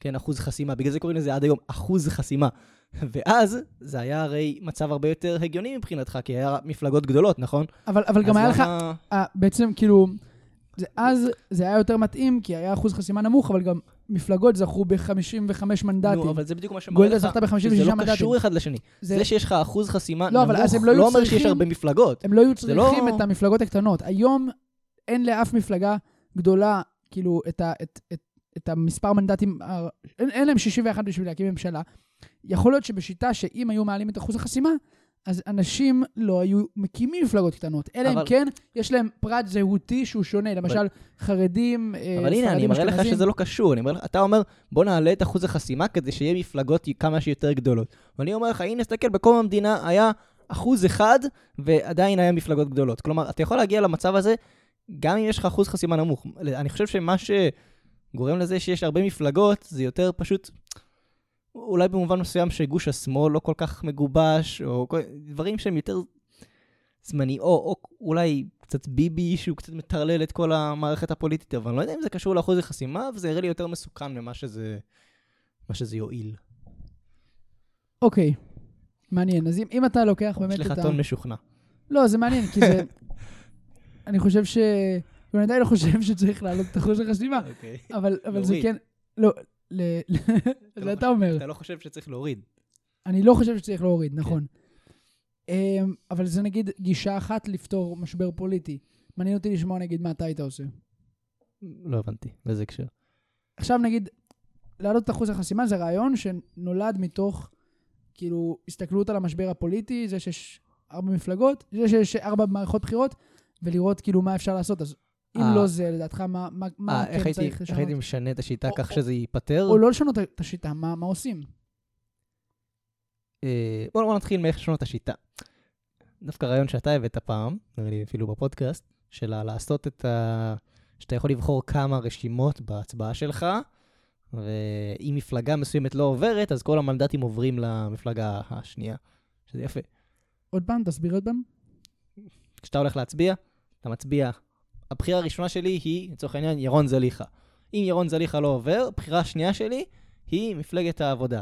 כן, אחוז חסימה. בגלל זה קוראים לזה עד היום אחוז חסימה. ואז, זה היה הרי מצב הרבה יותר הגיוני מבחינתך, כי היה מפלגות גדולות, נכון? אבל, אבל גם היה לך, למה- אה, בעצם כאילו, זה, אז זה היה יותר מתאים, כי היה אחוז חסימה נמוך, אבל גם מפלגות זכו ב-55 מנדטים. נו, אבל זה בדיוק מה גולדה לך, זכתה ב-56 שזה לא מנדטים. קשור אחד לשני. זה- זה שיש לך אחוז חסימה לא, נמוך, לא לא אומר שיש הרבה מפלגות. הם לא היו זה לא- צריכים את המפלגות הקטנות. היום אין לאף מפלגה גדולה, כאילו, את, ה, את, את, את המספר מנדטים, אין, אין להם 61 בשביל להקים ממשלה. יכול להיות שבשיטה שאם היו מעלים את אחוז החסימה, אז אנשים לא היו מקימים מפלגות קטנות. אלא אם אבל- כן, יש להם פרט זהותי שהוא שונה. למשל, חרדים, אה, אבל הנה, אני ספרדים, מראה לך אשכנזים. שזה לא קשור. אני אומר לך, אתה אומר, בוא נעלה את אחוז החסימה כדי שיהיה מפלגות כמה שיותר גדולות. ואני אומר לך, הנה, תסתכל, בקום המדינה היה אחוז אחד, ועדיין היה מפלגות גדולות. כלומר, אתה יכול להגיע למצב הזה, גם אם יש לך אחוז חסימה נמוך. אני חושב שמה שגורם לזה שיש הרבה מפלגות, זה יותר פשוט, אולי במובן מסוים שגוש השמאל לא כל כך מגובש, או דברים שהם יותר זמני, או, או אולי קצת ביבי שהוא קצת מטרלל את כל המערכת הפוליטית, אבל אני לא יודע אם זה קשור לאחוז החסימה, וזה יראה לי יותר מסוכן ממה שזה, מה שזה יועיל. אוקיי, מעניין. אז אם, אם אתה לוקח באמת יש את לך ה... טון משוכנע. לא, זה מעניין, כי זה... אני חושב ש... אני עדיין לא חושב שצריך להעלות את אחוז החסימה, אוקיי. אבל, אבל זה. כן... לא, זה לא אתה אומר. אתה לא חושב שצריך להוריד. אני לא חושב שצריך להוריד, כן. נכון. אמ, אבל זה נגיד גישה אחת לפתור משבר פוליטי. מעניין אותי לשמוע נגיד מה אתה היית עושה. לא הבנתי, באיזה הקשר. עכשיו נגיד, להעלות את אחוז החסימה זה רעיון שנולד מתוך, כאילו, הסתכלות על המשבר הפוליטי, זה שיש ארבע מפלגות, זה שיש ארבע מערכות בחירות, ולראות כאילו מה אפשר לעשות. אז אם אה. לא זה, לדעתך, מה, מה, מה אה, כן איך הייתי- צריך איך לשנות? הייתי משנה את השיטה או- כך או- שזה ייפתר? או לא לשנות את השיטה, מה, מה עושים? אה, בוא בוא נתחיל מאיך לשנות את השיטה. דווקא רעיון שאתה הבאת פעם, נראה לי אפילו בפודקאסט, של לעשות את ה... שאתה יכול לבחור כמה רשימות בהצבעה שלך, ואם מפלגה מסוימת לא עוברת, אז כל המנדטים עוברים למפלגה השנייה, שזה יפה. עוד פעם, תסביר עוד פעם. כשאתה הולך להצביע, אתה מצביע. הבחירה הראשונה שלי היא, לצורך העניין, ירון זליכה. אם ירון זליכה לא עובר, הבחירה השנייה שלי היא מפלגת העבודה.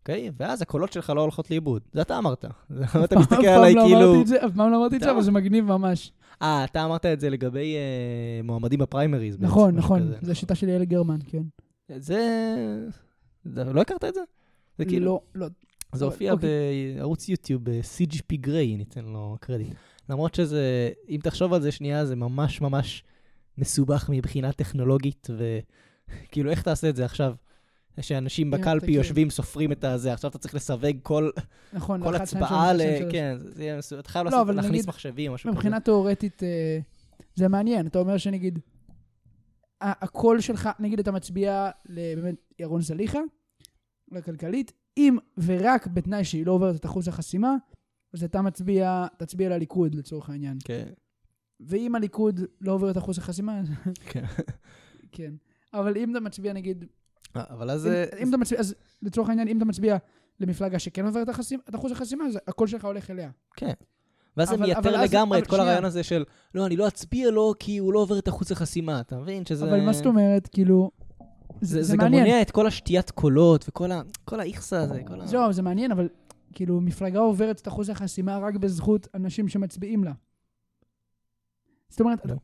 אוקיי? ואז הקולות שלך לא הולכות לאיבוד. זה אתה אמרת. אתה מסתכל פעם עליי לא כאילו... אף פעם לא אמרתי את זה, אבל זה מגניב ממש. אה, אתה אמרת את זה לגבי אה, מועמדים בפריימריז. נכון, נכון. זו השיטה של יעל גרמן, כן. זה... זה- לא הכרת את זה? זה כאילו... לא, לא. זה הופיע אוקיי. בערוץ יוטיוב, ב-CGP גריי, ניתן לו קרדיט. למרות שזה, אם תחשוב על זה שנייה, זה ממש ממש מסובך מבחינה טכנולוגית, וכאילו, איך תעשה את זה עכשיו? שאנשים בקלפי. יושבים, סופרים את הזה, עכשיו אתה צריך לסווג כל, נכון, כל הצבעה ל... כן, זה יהיה מסובך. אתה חייב לא, לעשות- להכניס נגיד, מחשבים או משהו כזה. מבחינה תיאורטית, אה, זה מעניין. אתה אומר שנגיד, הקול שלך, נגיד אתה מצביע לבאמת ירון זליכה, לכלכלית, אם ורק בתנאי שהיא לא עוברת את אחוז החסימה, אז אתה מצביע, תצביע לליכוד לצורך העניין. כן, ואם הליכוד לא עובר את אחוז החסימה, אז כן. כן. אבל אם אתה מצביע נגיד, אה, אבל אז... אם, אם אתה מצביע, אז לצורך העניין, אם אתה מצביע למפלגה שכן עוברת את אחוז החסימה, אז הקול שלך הולך אליה. כן. ואז זה מייתר לגמרי את כל. הרעיון הזה של, לא, אני לא אצביע לו כי הוא לא עובר את אחוז החסימה, אתה מבין? שזה... אבל מה זאת אומרת, כאילו, זה, זה, זה גם מעניין. מונע את כל השתיית קולות וכל האיכסה הזה, כל ה... זהו, זה מעניין, אבל כאילו, מפלגה עוברת את אחוז החסימה רק בזכות אנשים שמצביעים לה. זאת אומרת, לא.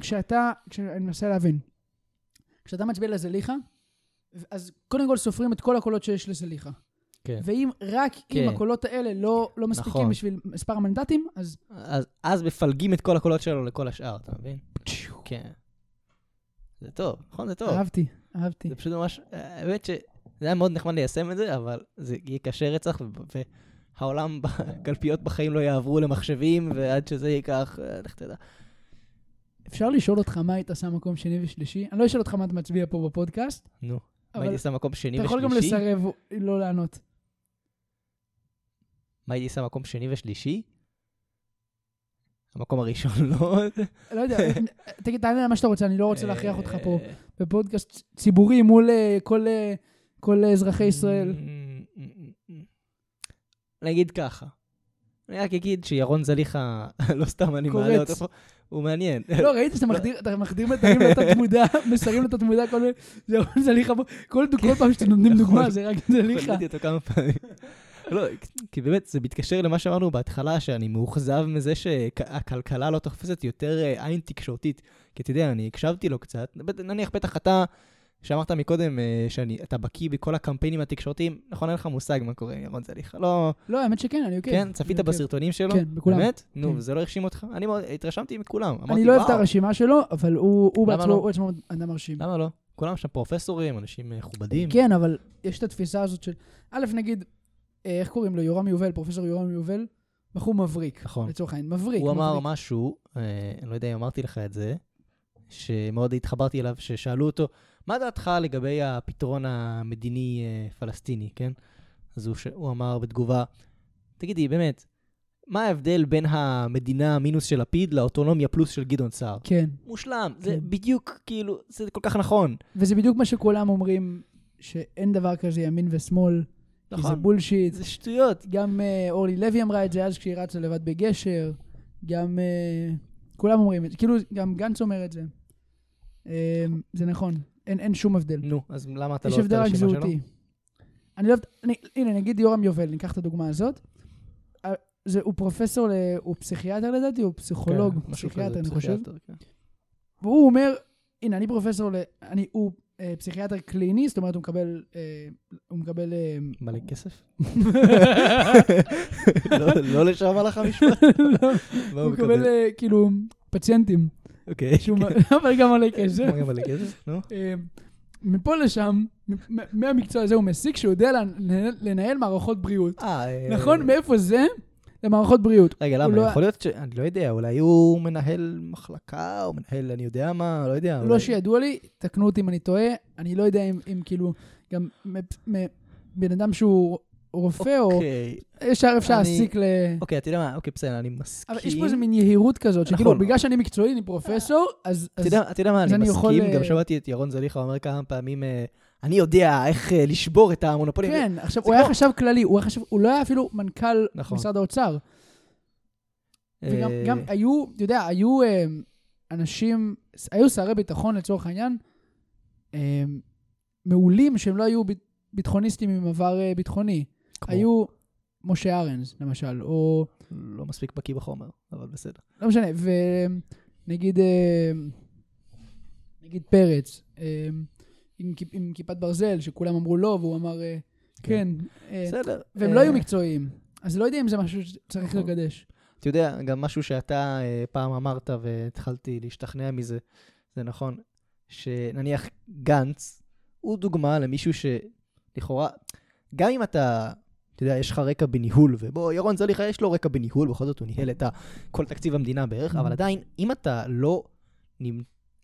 כשאתה, כשאני מנסה להבין, כשאתה מצביע לזליכה, אז קודם כל סופרים את כל הקולות שיש לזליכה. כן. ואם רק כן. אם הקולות האלה לא, לא מספיקים נכון. בשביל מספר המנדטים, אז אז, אז מפלגים את כל הקולות שלו לכל השאר, אתה מבין? כן. זה טוב, נכון? זה טוב. אהבתי, אהבתי. זה פשוט ממש, האמת שזה היה מאוד נחמד ליישם את זה, אבל זה יהיה קשה רצח, והעולם, הקלפיות בחיים לא יעברו למחשבים, ועד שזה ייקח, אה, לך תדע. אפשר לשאול אותך מה היית שם מקום שני ושלישי? אני לא אשאל אותך מה אתה מצביע פה בפודקאסט, נו, מה הייתי שם מקום שני אתה יכול גם ושלישי? לסרב לא לענות. מה הייתי שם מקום שני ושלישי? המקום הראשון לא... לא יודע, תגיד, תענה על מה שאתה רוצה, אני לא רוצה להכריח אותך פה אה, בפודקאסט ציבורי מול אה, כל, כל אזרחי ישראל. נגיד ככה. אני רק אגיד שירון זליכה, לא סתם אני. מעלה אותו פה, הוא מעניין. לא, ראיתי שאתה מחדיר, אתה מחדיר מתנים לתת מודע, מסרים לתת מודע, כל מיני, זה רון זליכה פה, כל פעם שאתם נותנים דוגמה נכון. זה רק זליכה. חזרתי אותו כמה פעמים. לא, כי באמת זה מתקשר למה שאמרנו בהתחלה, שאני מאוכזב מזה שהכלכלה לא תופסת יותר אה, עין תקשורתית. כי אתה יודע, אני הקשבתי לו קצת, נניח בטח אתה, שאמרת מקודם אה, שאתה בקיא בכל הקמפיינים התקשורתיים, נכון, אין לך מושג מה קורה עם ירון זליכה. לא, לא, האמת שכן, אני עוקב. כן, צפית עוקב. בסרטונים שלו? כן, בכולם. באמת? נו, כן. וזה לא הרשים אותך? אני התרשמתי מכולם. אני לא אוהב את "וואו, הרשימה שלו, אבל הוא בעצמו לא? הוא בעצמו אדם מרשים. למה לא? כולם שם פרופסורים, אנשים אה, מכובדים. כן, אבל יש את התפיסה הזאת של... א', נגיד, אה, איך קוראים לו? יורם יובל, פרופסור יורם יובל, בחור מבריק. נכון. לצורך העניין, מבריק. הוא אמר. משהו, אני לא יודע אם אמרתי לך את זה, שמאוד התחברתי אליו, ששאלו אותו, מה דעתך לגבי הפתרון המדיני-פלסטיני, כן? אז הוא, ש... הוא אמר בתגובה, תגידי, באמת, מה ההבדל בין המדינה מינוס של לפיד לאוטונומיה פלוס של גדעון סער? כן. מושלם, זה כן. בדיוק, כאילו, זה כל כך נכון. וזה בדיוק מה שכולם אומרים, שאין דבר כזה ימין ושמאל, כי זה נכון. בולשיט. זה שטויות. גם אה, אורלי לוי אמרה את זה אז כשהיא רצה לבד בגשר, גם אה, כולם אומרים את זה, כאילו גם גנץ אומר את זה. אה, זה נכון, אין, אין שום הבדל. נו, אז למה אתה לא יש אוהב את הבדל רק הרשימה שלו? זהותי. אני לא אוהב, אני- הנה נגיד יורם יובל, ניקח את הדוגמה הזאת. אה, זה, הוא פרופסור, הוא פסיכיאטר לדעתי, הוא פסיכולוג, כן, פסיכיאטר אני חושב. כן. והוא אומר, הנה אני פרופסור, ל, אני, הוא אה, פסיכיאטר קליני, זאת אומרת הוא מקבל, אה, הוא מקבל אה, מלא כסף? לא- לא לשם הלך המשפט? לא, מה הוא מקבל אה, כאילו פציינטים, אוקיי. מ- אבל גם עולה כסף. מה גם מלא כסף? נו. אה, מפה לשם, מהמקצוע הזה הוא מסיק שהוא יודע לנהל- מערכות בריאות. אה, אה, נכון? מאיפה זה? למערכות בריאות. רגע, למה? לא- יכול להיות ש... אני לא יודע, אולי הוא מנהל מחלקה, או מנהל אני יודע מה, לא יודע. לא אולי- שידוע לי, תקנו אותי אם אני טועה, אני לא יודע אם אם כאילו, גם בן אדם שהוא רופא, או אוקיי, ישר אפשר להסיק ל... אוקיי, אתה יודע מה, אוקיי, בסדר, אני מסכים. אבל יש פה איזו מין יהירות כזאת, שכאילו, נכון. בגלל שאני מקצועי, אני פרופסור, אז... אתה יודע- מה, אני מסכים, גם אה, שמעתי את ירון זליכה אומר כמה פעמים, אה, אני יודע איך אה, לשבור את המונופולים. כן, עכשיו, הוא היה חשב כללי, הוא לא היה אפילו מנכ"ל נכון. משרד האוצר. וגם גם היו, אתה יודע, היו אנשים, היו שרי ביטחון לצורך העניין, מעולים שהם לא היו ביטחוניסטים עם עבר ביטחוני. כמו- היו משה ארנס, למשל, או לא מספיק בקיא בחומר, אבל בסדר. לא משנה, ונגיד, אה, נגיד פרץ, אה, עם, עם כיפת ברזל, שכולם אמרו לא, והוא אמר אה, כן, אה, בסדר. והם לא היו מקצועיים. אז לא יודע אם זה משהו שצריך נכון. לקדש. אתה יודע, גם משהו שאתה פעם אמרת והתחלתי להשתכנע מזה, זה נכון, שנניח גנץ הוא דוגמה למישהו שלכאורה, גם אם אתה, אתה יודע, יש לך רקע בניהול, ובוא, ירון זליכה יש לו רקע בניהול, בכל זאת הוא ניהל את כל תקציב המדינה בערך, אבל Mhm. עדיין, אם אתה לא.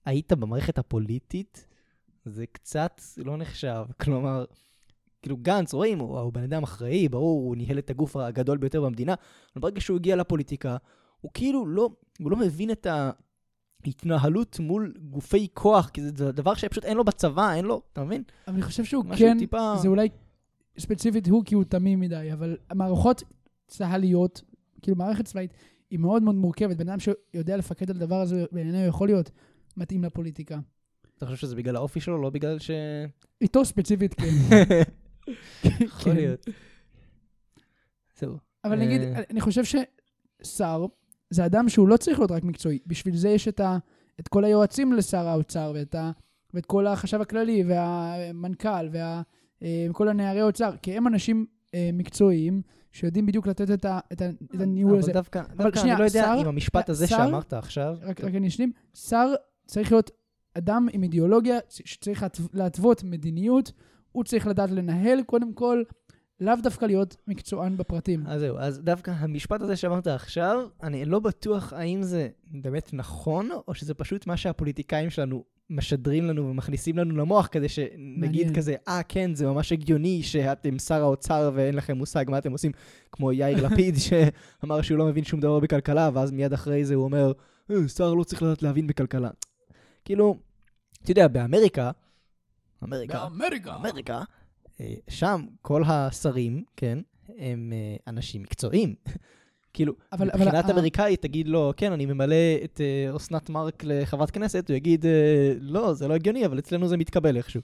היית במערכת הפוליטית, זה קצת לא נחשב. כלומר, כאילו גנץ, רואים, הוא, הוא בן אדם אחראי, ברור, הוא ניהל את הגוף הגדול ביותר במדינה, אבל ברגע שהוא הגיע לפוליטיקה, הוא כאילו לא, הוא לא מבין את ההתנהלות מול גופי כוח, כי זה דבר שפשוט אין לו בצבא, אין לו, אתה מבין? אבל אני חושב שהוא כן, טיפה... זה אולי ספציפית הוא, כי הוא תמים מדי, אבל המערכות צה"ליות, כאילו מערכת צבאית, היא מאוד מאוד מורכבת. בן אדם שיודע לפקד על הדבר הזה, בעיניי יכול להיות מתאים לפוליטיקה. אתה חושב שזה בגלל האופי שלו, לא בגלל ש... איתו ספציפית, כן. יכול כן. להיות. זהו. אבל נגיד, אה. אני חושב ששר זה אדם שהוא לא צריך להיות רק מקצועי. בשביל זה יש את, ה, את כל היועצים לשר האוצר, ואת, ה, ואת כל החשב הכללי, והמנכ"ל, וכל הנערי האוצר, כי הם אנשים אה, מקצועיים, שיודעים בדיוק לתת את, ה, את, ה, את הניהול הזה. אבל דווקא, דווקא שנייה, אני לא יודע שר- אם המשפט הזה שר- שאמרת עכשיו... רק, רק אני אשלים, שר צריך להיות אדם עם אידיאולוגיה שצריך להתו- להתוות מדיניות, הוא צריך לדעת לנהל קודם כל, לאו דווקא להיות מקצוען בפרטים. אז זהו, אז דווקא המשפט הזה שאמרת עכשיו, אני לא בטוח האם זה באמת נכון, או שזה פשוט מה שהפוליטיקאים שלנו משדרים לנו ומכניסים לנו למוח, כדי שנגיד מעניין. כזה, אה, כן, זה ממש הגיוני שאתם שר האוצר ואין לכם מושג מה אתם עושים, כמו יאיר לפיד, שאמר שהוא לא מבין שום דבר בכלכלה, ואז מיד אחרי זה הוא אומר, "אה, שר לא צריך לדעת להבין בכלכלה. כאילו, אתה יודע, באמריקה, אמריקה, באמריקה. אמריקה, אה, שם כל השרים, כן, הם אה, אנשים מקצועיים. כאילו, אבל- אבל מבחינת ה- אמריקאית תגיד לו, כן, אני ממלא את אה, אסנת מארק לחברת כנסת, הוא יגיד, אה, לא, זה לא הגיוני, אבל אצלנו זה מתקבל איכשהו.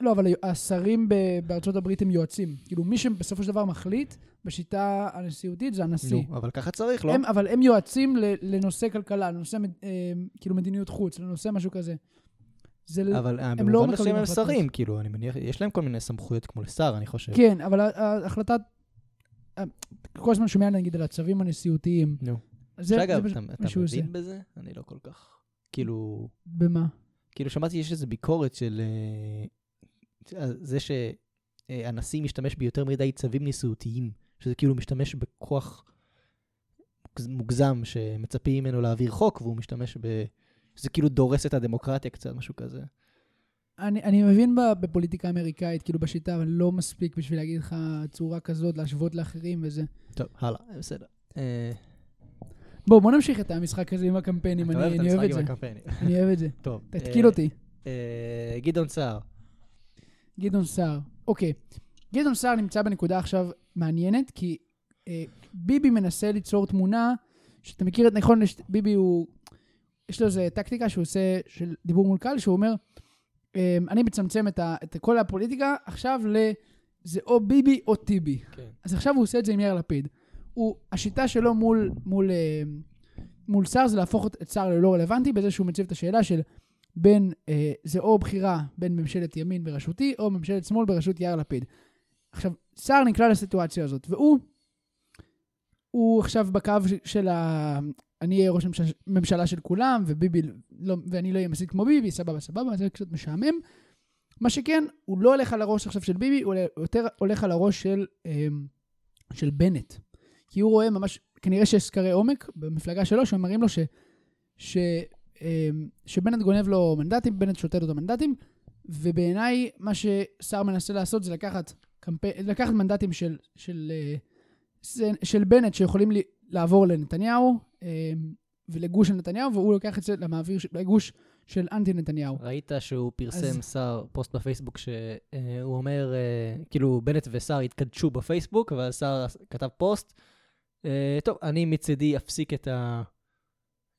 לא, אבל השרים בארצות הברית הם יועצים. כאילו, מי שבסופו של דבר מחליט בשיטה הנשיאותית זה הנשיא. נו, אבל ככה צריך, לא? הם, אבל הם יועצים לנושא כלכלה, לנושא אה, כאילו מדיניות חוץ, לנושא משהו כזה. זה... אבל אה, לא במובן מקבלים מסוים הם. שרים, כאילו, אני מניח, יש להם כל מיני סמכויות כמו לשר, אני חושב. כן, אבל ההחלטה... כל הזמן שומע נגיד על הצווים הנשיאותיים. נו. זה, שאגב, זה אתה. מבין בזה? אני לא כל כך. כאילו, במה? כאילו שמעתי שיש איזו ביקורת של אה, על זה שהנשיא משתמש ביותר מדי צווים נשיאותיים, שזה כאילו משתמש בכוח מוגז- מוגזם שמצפים ממנו להעביר חוק, והוא משתמש ב... שזה כאילו דורס את הדמוקרטיה קצת, משהו כזה. אני, אני מבין בפוליטיקה האמריקאית, כאילו בשיטה, אבל לא מספיק בשביל להגיד לך צורה כזאת, להשוות לאחרים וזה. טוב, הלאה, בסדר. אה, בוא, בוא נמשיך את המשחק הזה עם הקמפיינים, אני, את אני אוהב את זה. אני אוהב את זה. טוב. תתקיל אה, אותי. אה, גדעון סער. גדעון סער. אוקיי. גדעון סער נמצא בנקודה עכשיו מעניינת, כי אה, ביבי מנסה ליצור תמונה, שאתה מכיר את, נכון, ביבי הוא, יש לו איזו טקטיקה שהוא עושה, של דיבור מול קהל, שהוא אומר, אה, אני מצמצם את, ה, את כל הפוליטיקה עכשיו ל... זה או ביבי או טיבי. כן. אז עכשיו הוא עושה את זה עם יאיר לפיד. הוא, השיטה שלו מול, מול, אה, מול סער זה להפוך את סער ללא רלוונטי, בזה שהוא מציב את השאלה של בין, אה, זה או בחירה בין ממשלת ימין בראשותי, או ממשלת שמאל בראשות יאיר לפיד. עכשיו, סער נקלע לסיטואציה הזאת, והוא, הוא עכשיו בקו של ה... אני אהיה ראש ממשלה, של כולם, וביבי, לא, ואני לא אהיה מסית כמו ביבי, סבבה, סבבה, זה קצת משעמם. מה שכן, הוא לא הולך על הראש עכשיו של ביבי, הוא יותר הולך על הראש של, אה, של בנט. כי הוא רואה ממש, כנראה שיש סקרי עומק במפלגה שלו, שמראים לו ש, ש, אה, שבנט גונב לו מנדטים, בנט שוטט אותו מנדטים, ובעיניי מה שסער מנסה לעשות זה לקחת, קמפי, לקחת מנדטים של, של, אה, זה- של בנט שיכולים לי, לעבור לנתניהו אה, ולגוש של נתניהו, והוא לוקח את זה למעביר, לגוש של אנטי נתניהו. ראית שהוא פרסם אז- שר פוסט בפייסבוק שהוא אומר, אה, כאילו בנט וסער התקדשו בפייסבוק, אבל סער כתב פוסט, אה, טוב, אני מצידי אפסיק את, ה,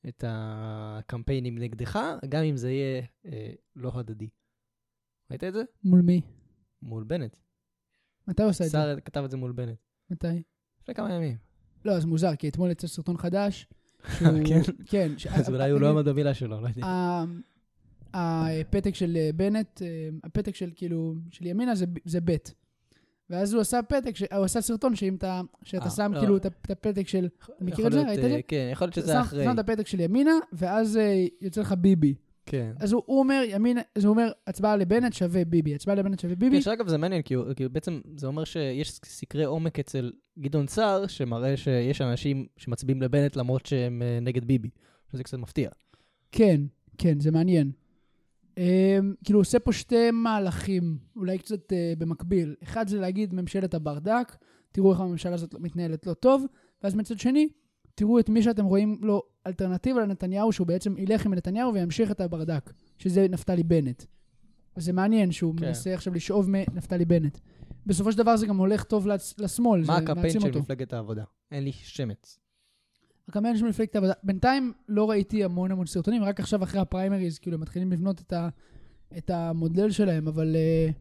את הקמפיינים נגדך, גם אם זה יהיה אה, לא הדדי. ראית את זה? מול מי? מול בנט. מתי הוא עושה את זה? סער כתב את זה מול בנט. מתי? לפני כמה ימים. לא, אז מוזר, כי אתמול יצא סרטון חדש. כן? כן. אז אולי הוא לא עמד במילה שלו, לא יודע. הפתק של אה, בנט, אה, הפתק של כאילו, של ימינה זה, ב'. ואז הוא עשה פתק, הוא עשה סרטון שאם אתה, שאתה אה, שם לא. כאילו את הפתק של, אתה מכיר את זה? ראית את זה? כן, יכול להיות שזה אחרי. שם את הפתק של ימינה, ואז יוצא לך ביבי. כן. אז הוא, הוא אומר, ימינה, אז הוא אומר, הצבעה לבנט שווה ביבי, הצבעה לבנט שווה ביבי. כן, שאגב זה מעניין, כי, כי בעצם זה אומר שיש סקרי עומק אצל גדעון סער, שמראה שיש אנשים שמצביעים לבנט למרות שהם אה, נגד ביבי. שזה קצת מפתיע. כן, כן, זה מעניין. Um, כאילו, הוא עושה פה שתי מהלכים, אולי קצת uh, במקביל. אחד זה להגיד ממשלת הברדק, תראו איך הממשלה הזאת מתנהלת לא טוב, ואז מצד שני, תראו את מי שאתם רואים לו אלטרנטיבה לנתניהו, שהוא בעצם ילך עם נתניהו וימשיך את הברדק, שזה נפתלי בנט. אז זה מעניין שהוא כן. מנסה עכשיו לשאוב מנפתלי בנט. בסופו של דבר זה גם הולך טוב לצ- לשמאל, מה הקמפיין של. מפלגת העבודה? אין לי שמץ. הקמפיין של מפלגת העבודה. בינתיים לא ראיתי המון המון סרטונים, רק עכשיו אחרי הפריימריז, כאילו, הם מתחילים לבנות את, ה, את המודל שלהם, אבל uh,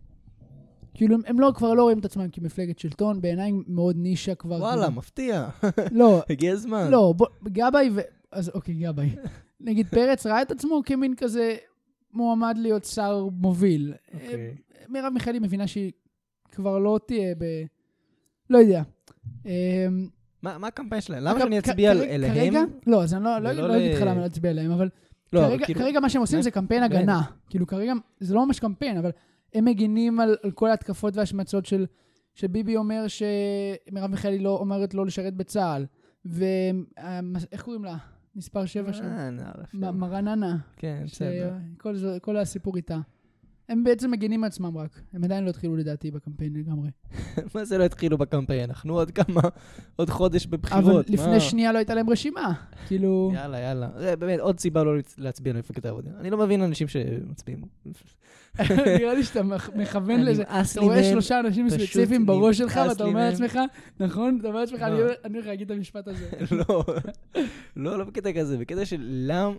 כאילו, הם, לא, כבר לא רואים את עצמם כמפלגת שלטון, בעיניי מאוד נישה כבר. וואלה, כאילו. מפתיע. לא, הגיע הזמן. לא, בוא, גבאי ו... אז אוקיי, גבאי. נגיד, פרץ ראה את עצמו כמין כזה מועמד להיות שר מוביל. אוקיי. אה, מרב מיכאלי מבינה שהיא כבר לא תהיה ב... לא יודע. אה, מה מה הקמפיין שלהם? למה שאני אצביע כרגע- אליהם? כרגע, לא, אז אני לא, לא, לא אגיד לך למה להצביע עליהם, אבל לא, כרגע, כאילו- כרגע מה שהם עושים זה קמפיין באמת. הגנה. כאילו כרגע, זה לא ממש קמפיין, אבל הם מגינים על, על כל ההתקפות וההשמצות של, שביבי אומר שמרב מיכאלי לא אומרת לא לשרת בצה"ל. ואיך קוראים לה? מספר 7 שם. אה, מרננה. כן, בסדר. כל הסיפור איתה. הם בעצם מגינים מעצמם רק. הם עדיין לא התחילו לדעתי בקמפיין לגמרי. מה זה לא התחילו בקמפיין? אנחנו עוד כמה, עוד חודש אבל בבחירות. לפני מה? שנייה לא הייתה להם רשימה. כאילו... יאללה, יאללה. זה באמת עוד סיבה לא להצ- להצביע למפלגת העבודה. אני לא מבין אנשים שמצביעים. נראה לי שאתה מכ- מכוון לזה. אתה רואה. שלושה אנשים ספציפיים בראש שלך, ואתה אומר. לעצמך, נכון? אתה אומר לעצמך, מה? אני הולך להגיד את המשפט הזה. לא, לא, לא בקטע כזה, בקטע של למה...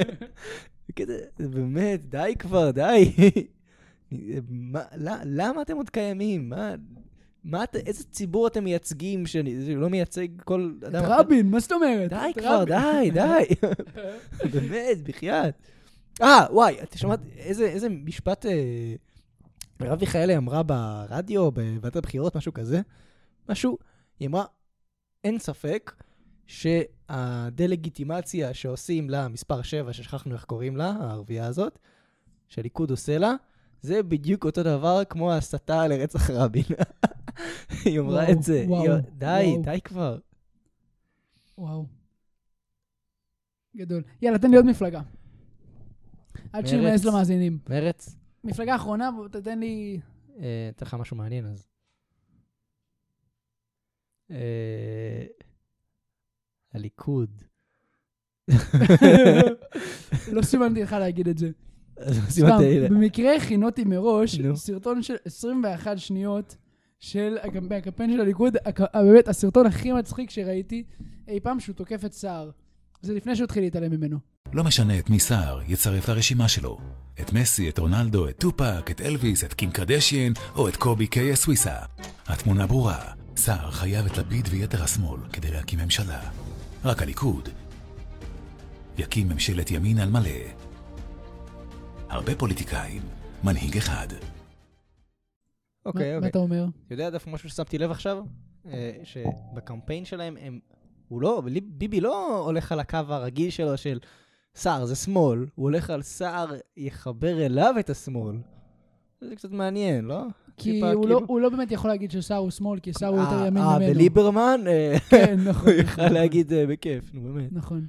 בקטע, באמת, די כבר, די. למה אתם עוד קיימים? מה... מה את, איזה ציבור אתם מייצגים שלא מייצג כל את אדם? רבין, מה זאת אומרת? די את כבר. די, די. באמת, בחייאת. אה, וואי, אתה שמעת איזה, איזה משפט אה, מרב מיכאלי אמרה ברדיו, בוועדת הבחירות, משהו כזה? משהו, היא אמרה, אין ספק שהדה-לגיטימציה שעושים למספר 7, ששכחנו איך קוראים לה, הערבייה הזאת, שהליכוד עושה לה, זה בדיוק אותו דבר כמו ההסתה לרצח רבין. היא אמרה את זה. וואו, היא- די, וואו. די כבר. וואו. גדול. יאללה, תן לי עוד מפלגה. עד. מעז למאזינים. מרץ, מפלגה אחרונה, תתן לי... אה, אתן לך משהו מעניין אז. אה, הליכוד. לא סימנתי לך להגיד את זה. אז סתם, במקרה הכינותי מראש. סרטון של 21 שניות של הקמפיין של הליכוד, באמת הסרטון הכי מצחיק שראיתי אי פעם שהוא תוקף את סער. זה לפני שהוא התחיל להתעלם ממנו. לא משנה את מי סער יצרף לרשימה שלו. את מסי, את רונלדו, את טופק, את אלוויס, את קים קרדשיין או את קובי קיי הסוויסה. התמונה ברורה, סער חייב את לפיד ויתר השמאל כדי להקים ממשלה. רק הליכוד יקים ממשלת ימין על מלא. הרבה פוליטיקאים, מנהיג אחד. אוקיי, מה- מה אוקיי. אתה אומר? אתה יודע דווקא משהו ששמתי לב עכשיו? אה, שבקמפיין שלהם הם... הוא לא... ביבי לא הולך על הקו הרגיל שלו של סער זה שמאל, הוא הולך על סער יחבר אליו את השמאל. זה קצת מעניין, לא? כי טיפה הוא לא- כאילו- הוא לא באמת יכול להגיד שסער הוא שמאל, כי סער הוא יותר אה, ימין אה, ממנו. וליברמן, אה, כן, נכון. הוא יכל להגיד אה, בכיף, נו באמת. נכון.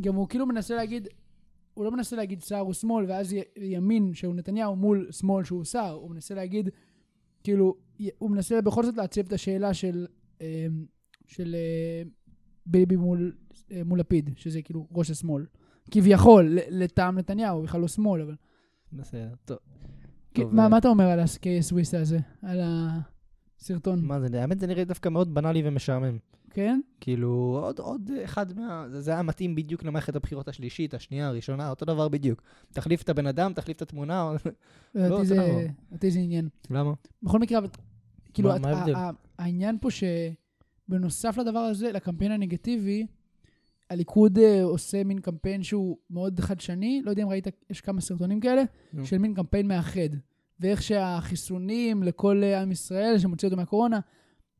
גם הוא כאילו מנסה להגיד, הוא לא מנסה להגיד סער הוא שמאל, ואז ימין שהוא נתניהו מול שמאל שהוא סער, הוא מנסה להגיד, כאילו, הוא מנסה בכל זאת להציב את השאלה של, של אה, ביבי מול, אה, מול לפיד, שזה כאילו ראש השמאל. כביכול, לטעם נתניהו, בכלל לא שמאל, אבל... בסדר, טוב. טוב, מה אה, מה אתה אומר על הסקיי סוויסה הזה? על הסרטון? מה זה, האמת זה נראה דווקא מאוד בנאלי ומשעמם. כן? כאילו, עוד, עוד אחד מה... זה, זה היה מתאים בדיוק למערכת הבחירות השלישית, השנייה, הראשונה, אותו דבר בדיוק. תחליף את הבן אדם, תחליף את התמונה, לדעתי אותו זה-. לדעתי זה עניין. למה? בכל מקרה, כאילו, מה- את- מה העניין פה שבנוסף לדבר הזה, לקמפיין הנגטיבי, הליכוד אה, עושה מין קמפיין שהוא מאוד חדשני, לא יודע אם ראית, יש כמה סרטונים כאלה, נו. של מין קמפיין מאחד. ואיך שהחיסונים לכל אה, עם ישראל, שמוציא אותו מהקורונה,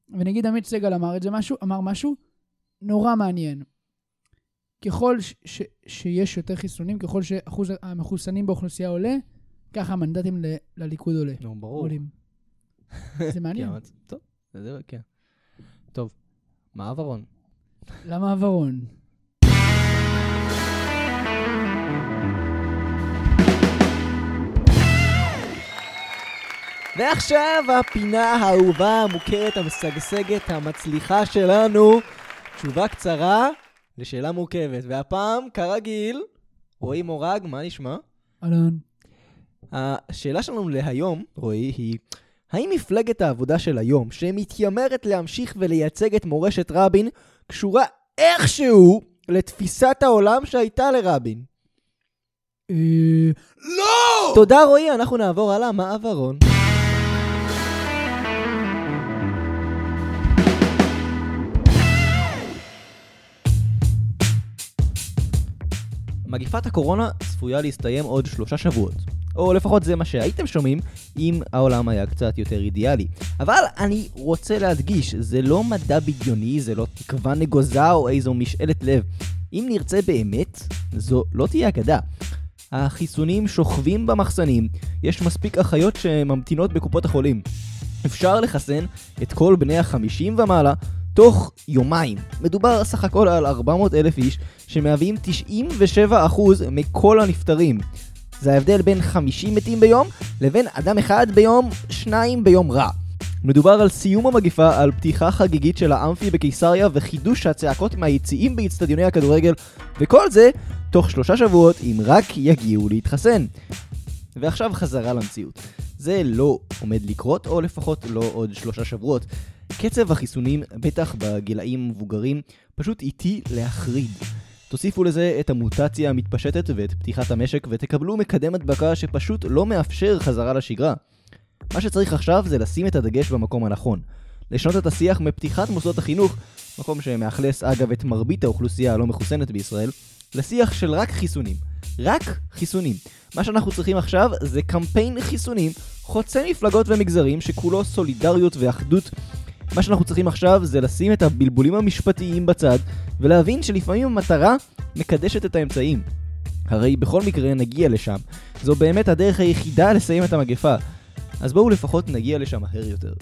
ונגיד עמית סגל אמר את זה משהו, אמר משהו נורא מעניין. ככל ש- ש- שיש יותר חיסונים, ככל שאחוז המחוסנים באוכלוסייה עולה, ככה המנדטים ל- לליכוד עולה. נו, ברור. עולים. זה מעניין. כן, טוב, זה כן. טוב, מה עברון? למה עברון? ועכשיו הפינה האהובה, המוכרת, המשגשגת, המצליחה שלנו. תשובה קצרה לשאלה מורכבת. והפעם, כרגיל, רועי מורג, מה נשמע? אהלן. השאלה שלנו להיום, רועי, היא האם מפלגת העבודה של היום, שמתיימרת להמשיך ולייצג את מורשת רבין, קשורה איכשהו לתפיסת העולם שהייתה לרבין? אה, לא! תודה רועי, אנחנו נעבור הלאה, מה עברון? מגיפת הקורונה צפויה להסתיים עוד שלושה שבועות. או לפחות זה מה שהייתם שומעים, אם העולם היה קצת יותר אידיאלי. אבל אני רוצה להדגיש, זה לא מדע בדיוני, זה לא תקווה נגוזה או איזו משאלת לב. אם נרצה באמת, זו לא תהיה אגדה. החיסונים שוכבים במחסנים, יש מספיק אחיות שממתינות בקופות החולים. אפשר לחסן את כל בני החמישים ומעלה תוך יומיים. מדובר סך הכל על 400 אלף איש שמהווים 97% מכל הנפטרים. זה ההבדל בין 50 מתים ביום לבין אדם אחד ביום, שניים ביום רע. מדובר על סיום המגיפה, על פתיחה חגיגית של האמפי בקיסריה וחידוש הצעקות מהיציעים באיצטדיוני הכדורגל, וכל זה תוך שלושה שבועות אם רק יגיעו להתחסן. ועכשיו חזרה למציאות. זה לא עומד לקרות, או לפחות לא עוד שלושה שבועות. קצב החיסונים, בטח בגילאים מבוגרים, פשוט איטי להחריד. תוסיפו לזה את המוטציה המתפשטת ואת פתיחת המשק ותקבלו מקדם הדבקה שפשוט לא מאפשר חזרה לשגרה. מה שצריך עכשיו זה לשים את הדגש במקום הנכון. לשנות את השיח מפתיחת מוסדות החינוך, מקום שמאכלס אגב את מרבית האוכלוסייה הלא מחוסנת בישראל, לשיח של רק חיסונים. רק חיסונים. מה שאנחנו צריכים עכשיו זה קמפיין חיסונים חוצה מפלגות ומגזרים שכולו סולידריות ואחדות. מה שאנחנו צריכים עכשיו זה לשים את הבלבולים המשפטיים בצד ולהבין שלפעמים המטרה מקדשת את האמצעים. הרי בכל מקרה נגיע לשם. זו באמת הדרך היחידה לסיים את המגפה. אז בואו לפחות נגיע לשם מהר יותר.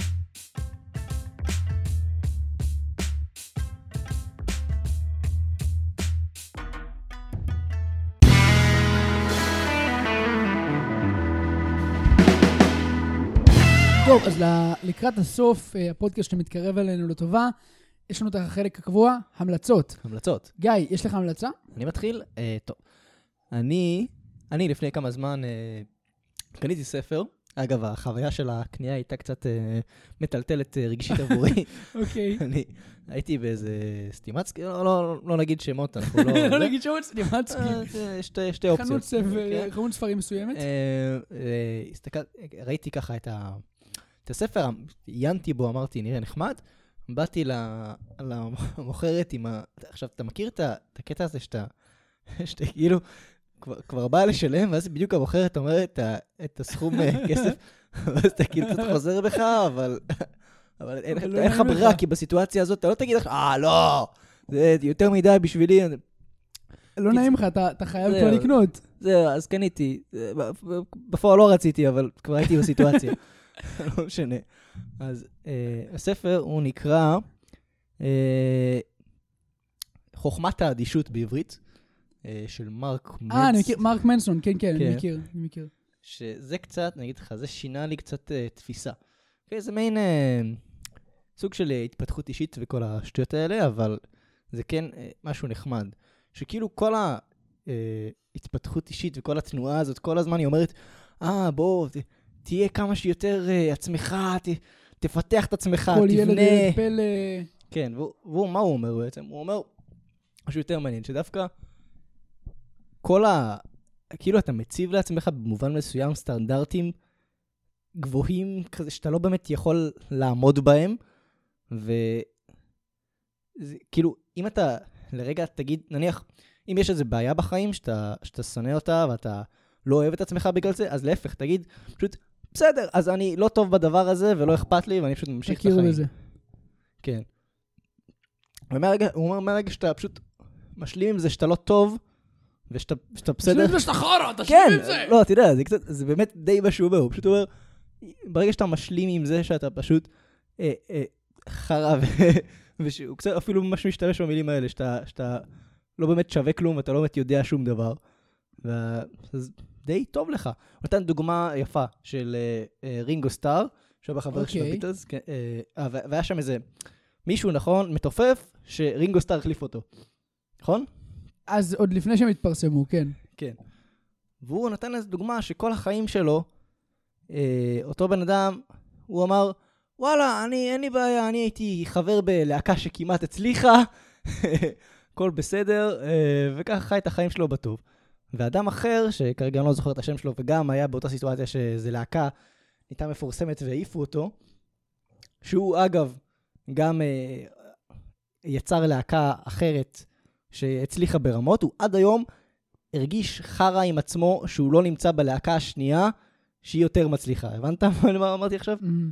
טוב, אז לקראת הסוף, אה, הפודקאסט שמתקרב אלינו לטובה, יש לנו את החלק הקבוע, המלצות. המלצות. גיא, יש לך המלצה? אני מתחיל? אה, טוב. אני, אני לפני כמה זמן אה, קניתי ספר. אגב, החוויה של הקנייה הייתה קצת אה, מטלטלת אה, רגשית עבורי. אוקיי. אני הייתי באיזה סטימצקי, לא, לא, לא נגיד שמות, אנחנו לא... לא זה. נגיד שמות סטימצקי. אה, שתי, שתי אופציות. חנות כן. ספרים מסוימת. אה, אה, הסתכל, ראיתי ככה את, ה, את הספר, עיינתי בו, אמרתי, נראה נחמד. באתי למוכרת עם ה... עכשיו, אתה מכיר את הקטע הזה שאתה, שאתה כאילו כבר, כבר בא לשלם, ואז בדיוק המוכרת אומרת את הסכום אה, כסף, ואז אתה כאילו קצת חוזר בך, אבל... אבל אין אבל אין לא לך ברירה. כי בסיטואציה הזאת אתה לא תגיד לך, אה, לא, זה יותר מדי בשבילי. לא נעים לך, אתה חייב. כבר לקנות. זהו, אז קניתי. בפועל לא רציתי, אבל כבר הייתי בסיטואציה. לא משנה. אז אה, הספר הוא נקרא אה, חוכמת האדישות בעברית, אה, של מרק מדס. אה, אני מכיר, מרק מנסון, כן, כן, אני כן. מכיר, אני מכיר. שזה קצת, אני אגיד לך, זה שינה לי קצת אה, תפיסה. אוקיי, זה מעין אה, סוג של אה, התפתחות אישית וכל השטויות האלה, אבל זה כן אה, משהו נחמד. שכאילו כל ההתפתחות אישית וכל התנועה הזאת, כל הזמן היא אומרת, אה, בוא, ת, תהיה כמה שיותר אה, עצמך, ת, תפתח את עצמך, כל ילד תבנה. ילד פלא. כן, והוא, והוא, מה הוא אומר בעצם? הוא אומר משהו יותר מעניין, שדווקא כל ה... כאילו אתה מציב לעצמך במובן מסוים סטנדרטים גבוהים כזה שאתה לא באמת יכול לעמוד בהם, ו... זה, כאילו, אם אתה לרגע תגיד, נניח, אם יש איזו בעיה בחיים שאתה, שאתה שונא אותה ואתה לא אוהב את עצמך בגלל זה, אז להפך, תגיד, פשוט, בסדר, אז אני לא טוב בדבר הזה ולא אכפת לי ואני פשוט ממשיך את החיים. תכירו בזה. כן. ומהרגע, הוא אומר, מהרגע שאתה פשוט משלים עם זה שאתה לא טוב, ושאתה שאתה בסדר... זה שאתה חרא, אתה כן, את זה. לא, אתה יודע, זה קצת, זה באמת די מה שהוא אומר, הוא פשוט אומר, ברגע שאתה משלים עם זה שאתה פשוט אה, אה, חרא, ושהוא קצת אפילו ממש משתמש במילים האלה, שאתה, שאתה לא באמת שווה כלום, ואתה לא באמת יודע שום דבר. ו- אז די טוב לך. הוא נתן דוגמה יפה של אה, אה, רינגו סטאר, שהוא בחבר של אוקיי. הביטלס, ו- והיה שם איזה מישהו, נכון, מתופף, שרינגו סטאר החליף אותו. נכון? אז עוד לפני שהם התפרסמו, כן. כן. והוא נתן איזו דוגמה שכל החיים שלו, אה, אותו בן אדם, הוא אמר, וואלה, אני, אין לי בעיה, אני הייתי חבר בלהקה שכמעט הצליחה, הכל בסדר, אה, וככה חי את החיים שלו בטוב. ואדם אחר, שכרגע אני לא זוכר את השם שלו, וגם היה באותה סיטואציה שזה להקה, הייתה מפורסמת והעיפו אותו, שהוא אגב גם אה, יצר להקה אחרת שהצליחה ברמות, הוא עד היום הרגיש חרא עם עצמו שהוא לא נמצא בלהקה השנייה שהיא יותר מצליחה. הבנת מה אמרתי עכשיו? אמ,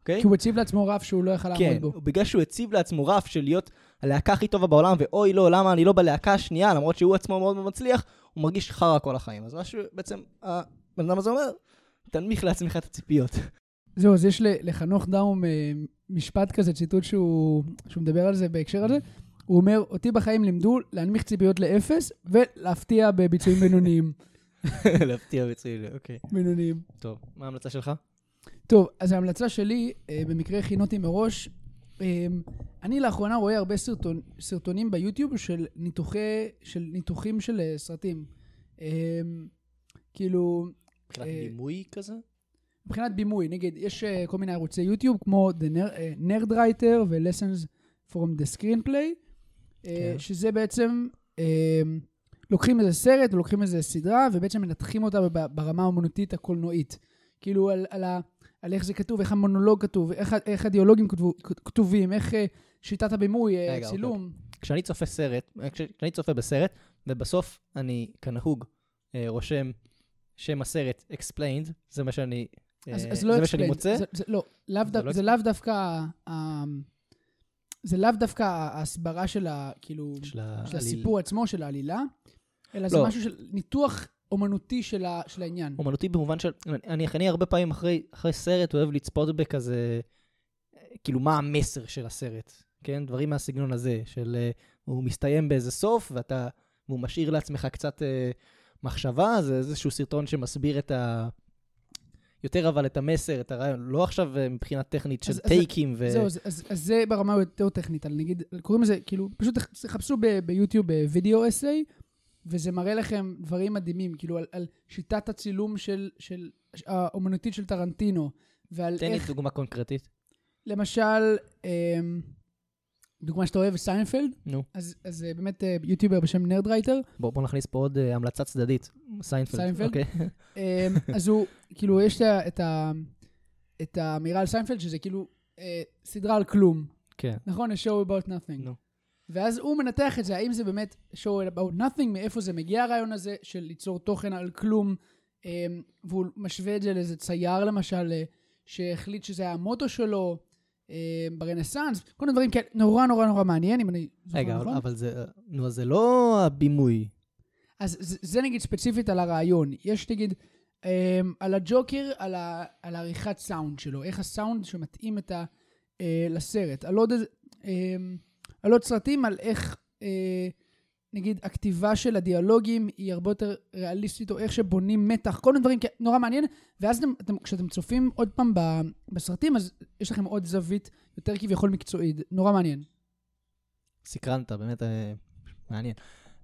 אוקיי? כי הוא הציב לעצמו רף שהוא לא יכל כן, לעמוד בו. בגלל שהוא הציב לעצמו רף של להיות הלהקה הכי טובה בעולם, ואוי לא, למה אני לא בלהקה השנייה, למרות שהוא עצמו מאוד מצליח, הוא מרגיש חרא כל החיים. אז מה שבעצם הבן אדם הזה אומר, תנמיך לעצמך את הציפיות. זהו, אז יש לחנוך דאום אה, משפט כזה, ציטוט שהוא שהוא מדבר על זה בהקשר הזה. הוא אומר, אותי בחיים לימדו להנמיך ציפיות לאפס ולהפתיע בביצועים בינוניים. להפתיע בצליל, אוקיי. בינוניים. טוב, מה ההמלצה שלך? טוב, אז ההמלצה שלי, אה, במקרה הכינותי מראש, אני לאחרונה רואה הרבה סרטון, סרטונים ביוטיוב של ניתוחי, של ניתוחים של אה, סרטים. אה, כאילו, מבחינת אה, דימוי כזה? מבחינת בימוי, נגיד, יש אה, כל מיני ערוצי יוטיוב כמו The Ner- אה, Nerdwriter ו-Lessons from the Screenplay, אה, כן. שזה בעצם, אה, לוקחים איזה סרט, לוקחים איזה סדרה, ובעצם מנתחים אותה ברמה האמנותית הקולנועית. כאילו על, על, ה, על איך זה כתוב, איך המונולוג כתוב, איך, איך הדיאלוגים כתבו, כתובים, איך אה, שיטת הבימוי, אה, רגע, צילום. כשאני צופה סרט, אה, כש- כשאני צופה בסרט, ובסוף אני, כנהוג, אה, רושם שם הסרט explained, זה מה שאני, אה, אז, אז זה לא מה שאני explained. מוצא. זה, זה, לא, לאו זה דו, לא זה לאו דווקא, ה- זה לאו דווקא ההסברה של ה... כאילו, של של. הסיפור עצמו, של העלילה, אלא זה לא. משהו של ניתוח אומנותי של, ה, של העניין. אומנותי במובן של, אני, אני הרבה פעמים אחרי, אחרי סרט אוהב לצפות בכזה, אה, כאילו מה המסר של הסרט, כן? דברים מהסגנון הזה, של אה, הוא מסתיים באיזה סוף, ואתה, והוא משאיר לעצמך קצת אה, מחשבה, זה איזשהו סרטון שמסביר את ה... יותר אבל את המסר, את הרעיון, לא עכשיו אה, מבחינה טכנית של אז- אז- טייקים ו... זהו, אז, אז, אז זה ברמה יותר טכנית, על נגיד, קוראים לזה, כאילו, פשוט תחפשו ביוטיוב וידאו אסיי, וזה מראה לכם דברים מדהימים, כאילו, על, על שיטת הצילום של, של האומנותית של טרנטינו, ועל תן לי איך, דוגמה קונקרטית. למשל, אמ, דוגמה שאתה אוהב, סיינפלד, נו. אז, אז אה, באמת אה, יוטיובר בשם Nerdwriter, בוא, בוא נכניס פה עוד אה, המלצה צדדית. סיינפלד. סיינפלד? אוקיי. אמ, אז הוא, כאילו, יש את ה- את האמירה על סיינפלד, שזה כאילו אה, סדרה על כלום. כן. נכון? a show about nothing. נו. ואז הוא מנתח את זה, האם זה באמת show about nothing, מאיפה זה מגיע הרעיון הזה של ליצור תוכן על כלום, אמ, והוא משווה את זה לאיזה צייר למשל, אה, שהחליט שזה היה המוטו שלו אמ, ברנסאנס, כל מיני דברים כאלה, נורא נורא נורא מעניין, אם אני זוכר רגע, אבל, נכון. אבל זה, נו, זה לא הבימוי. אז זה, זה נגיד ספציפית על הרעיון. יש נגיד אמ, על הג'וקר, על, ה, על העריכת סאונד שלו, איך הסאונד שמתאים את ה, אה, לסרט. על עוד, איזה- על עוד סרטים, על איך אה, נגיד הכתיבה של הדיאלוגים היא הרבה יותר ריאליסטית, או איך שבונים מתח, כל מיני דברים נורא מעניין. ואז אתם, אתם, כשאתם צופים עוד פעם ב, בסרטים, אז יש לכם עוד זווית יותר כביכול מקצועית. נורא מעניין. סקרנת, באמת אה, מעניין.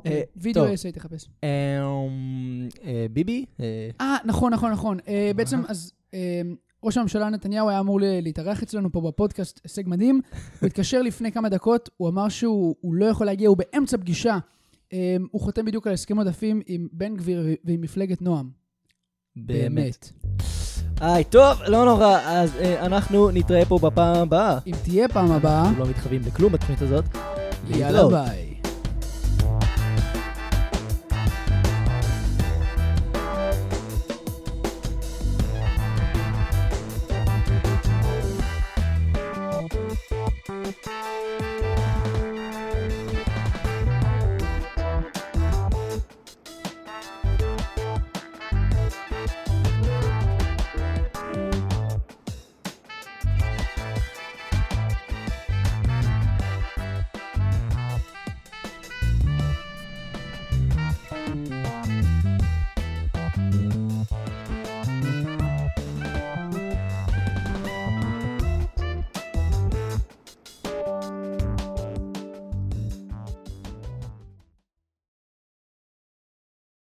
אה, וידאו טוב. אסי תחפש. אמ, אה, ביבי? אה, אה, נכון, נכון, נכון. בעצם, אז ראש הממשלה נתניהו היה אמור להתארח אצלנו פה בפודקאסט, הישג מדהים. הוא התקשר לפני כמה דקות, הוא אמר שהוא הוא לא יכול להגיע, הוא באמצע פגישה. אה, הוא חותם בדיוק על הסכם עודפים עם בן גביר ועם מפלגת נועם. באמת. היי, טוב, לא נורא, אז אה, אנחנו נתראה פה בפעם הבאה. אם תהיה פעם הבאה, אנחנו לא מתחייבים לכלום בתוכנית הזאת. יאללה. ביי.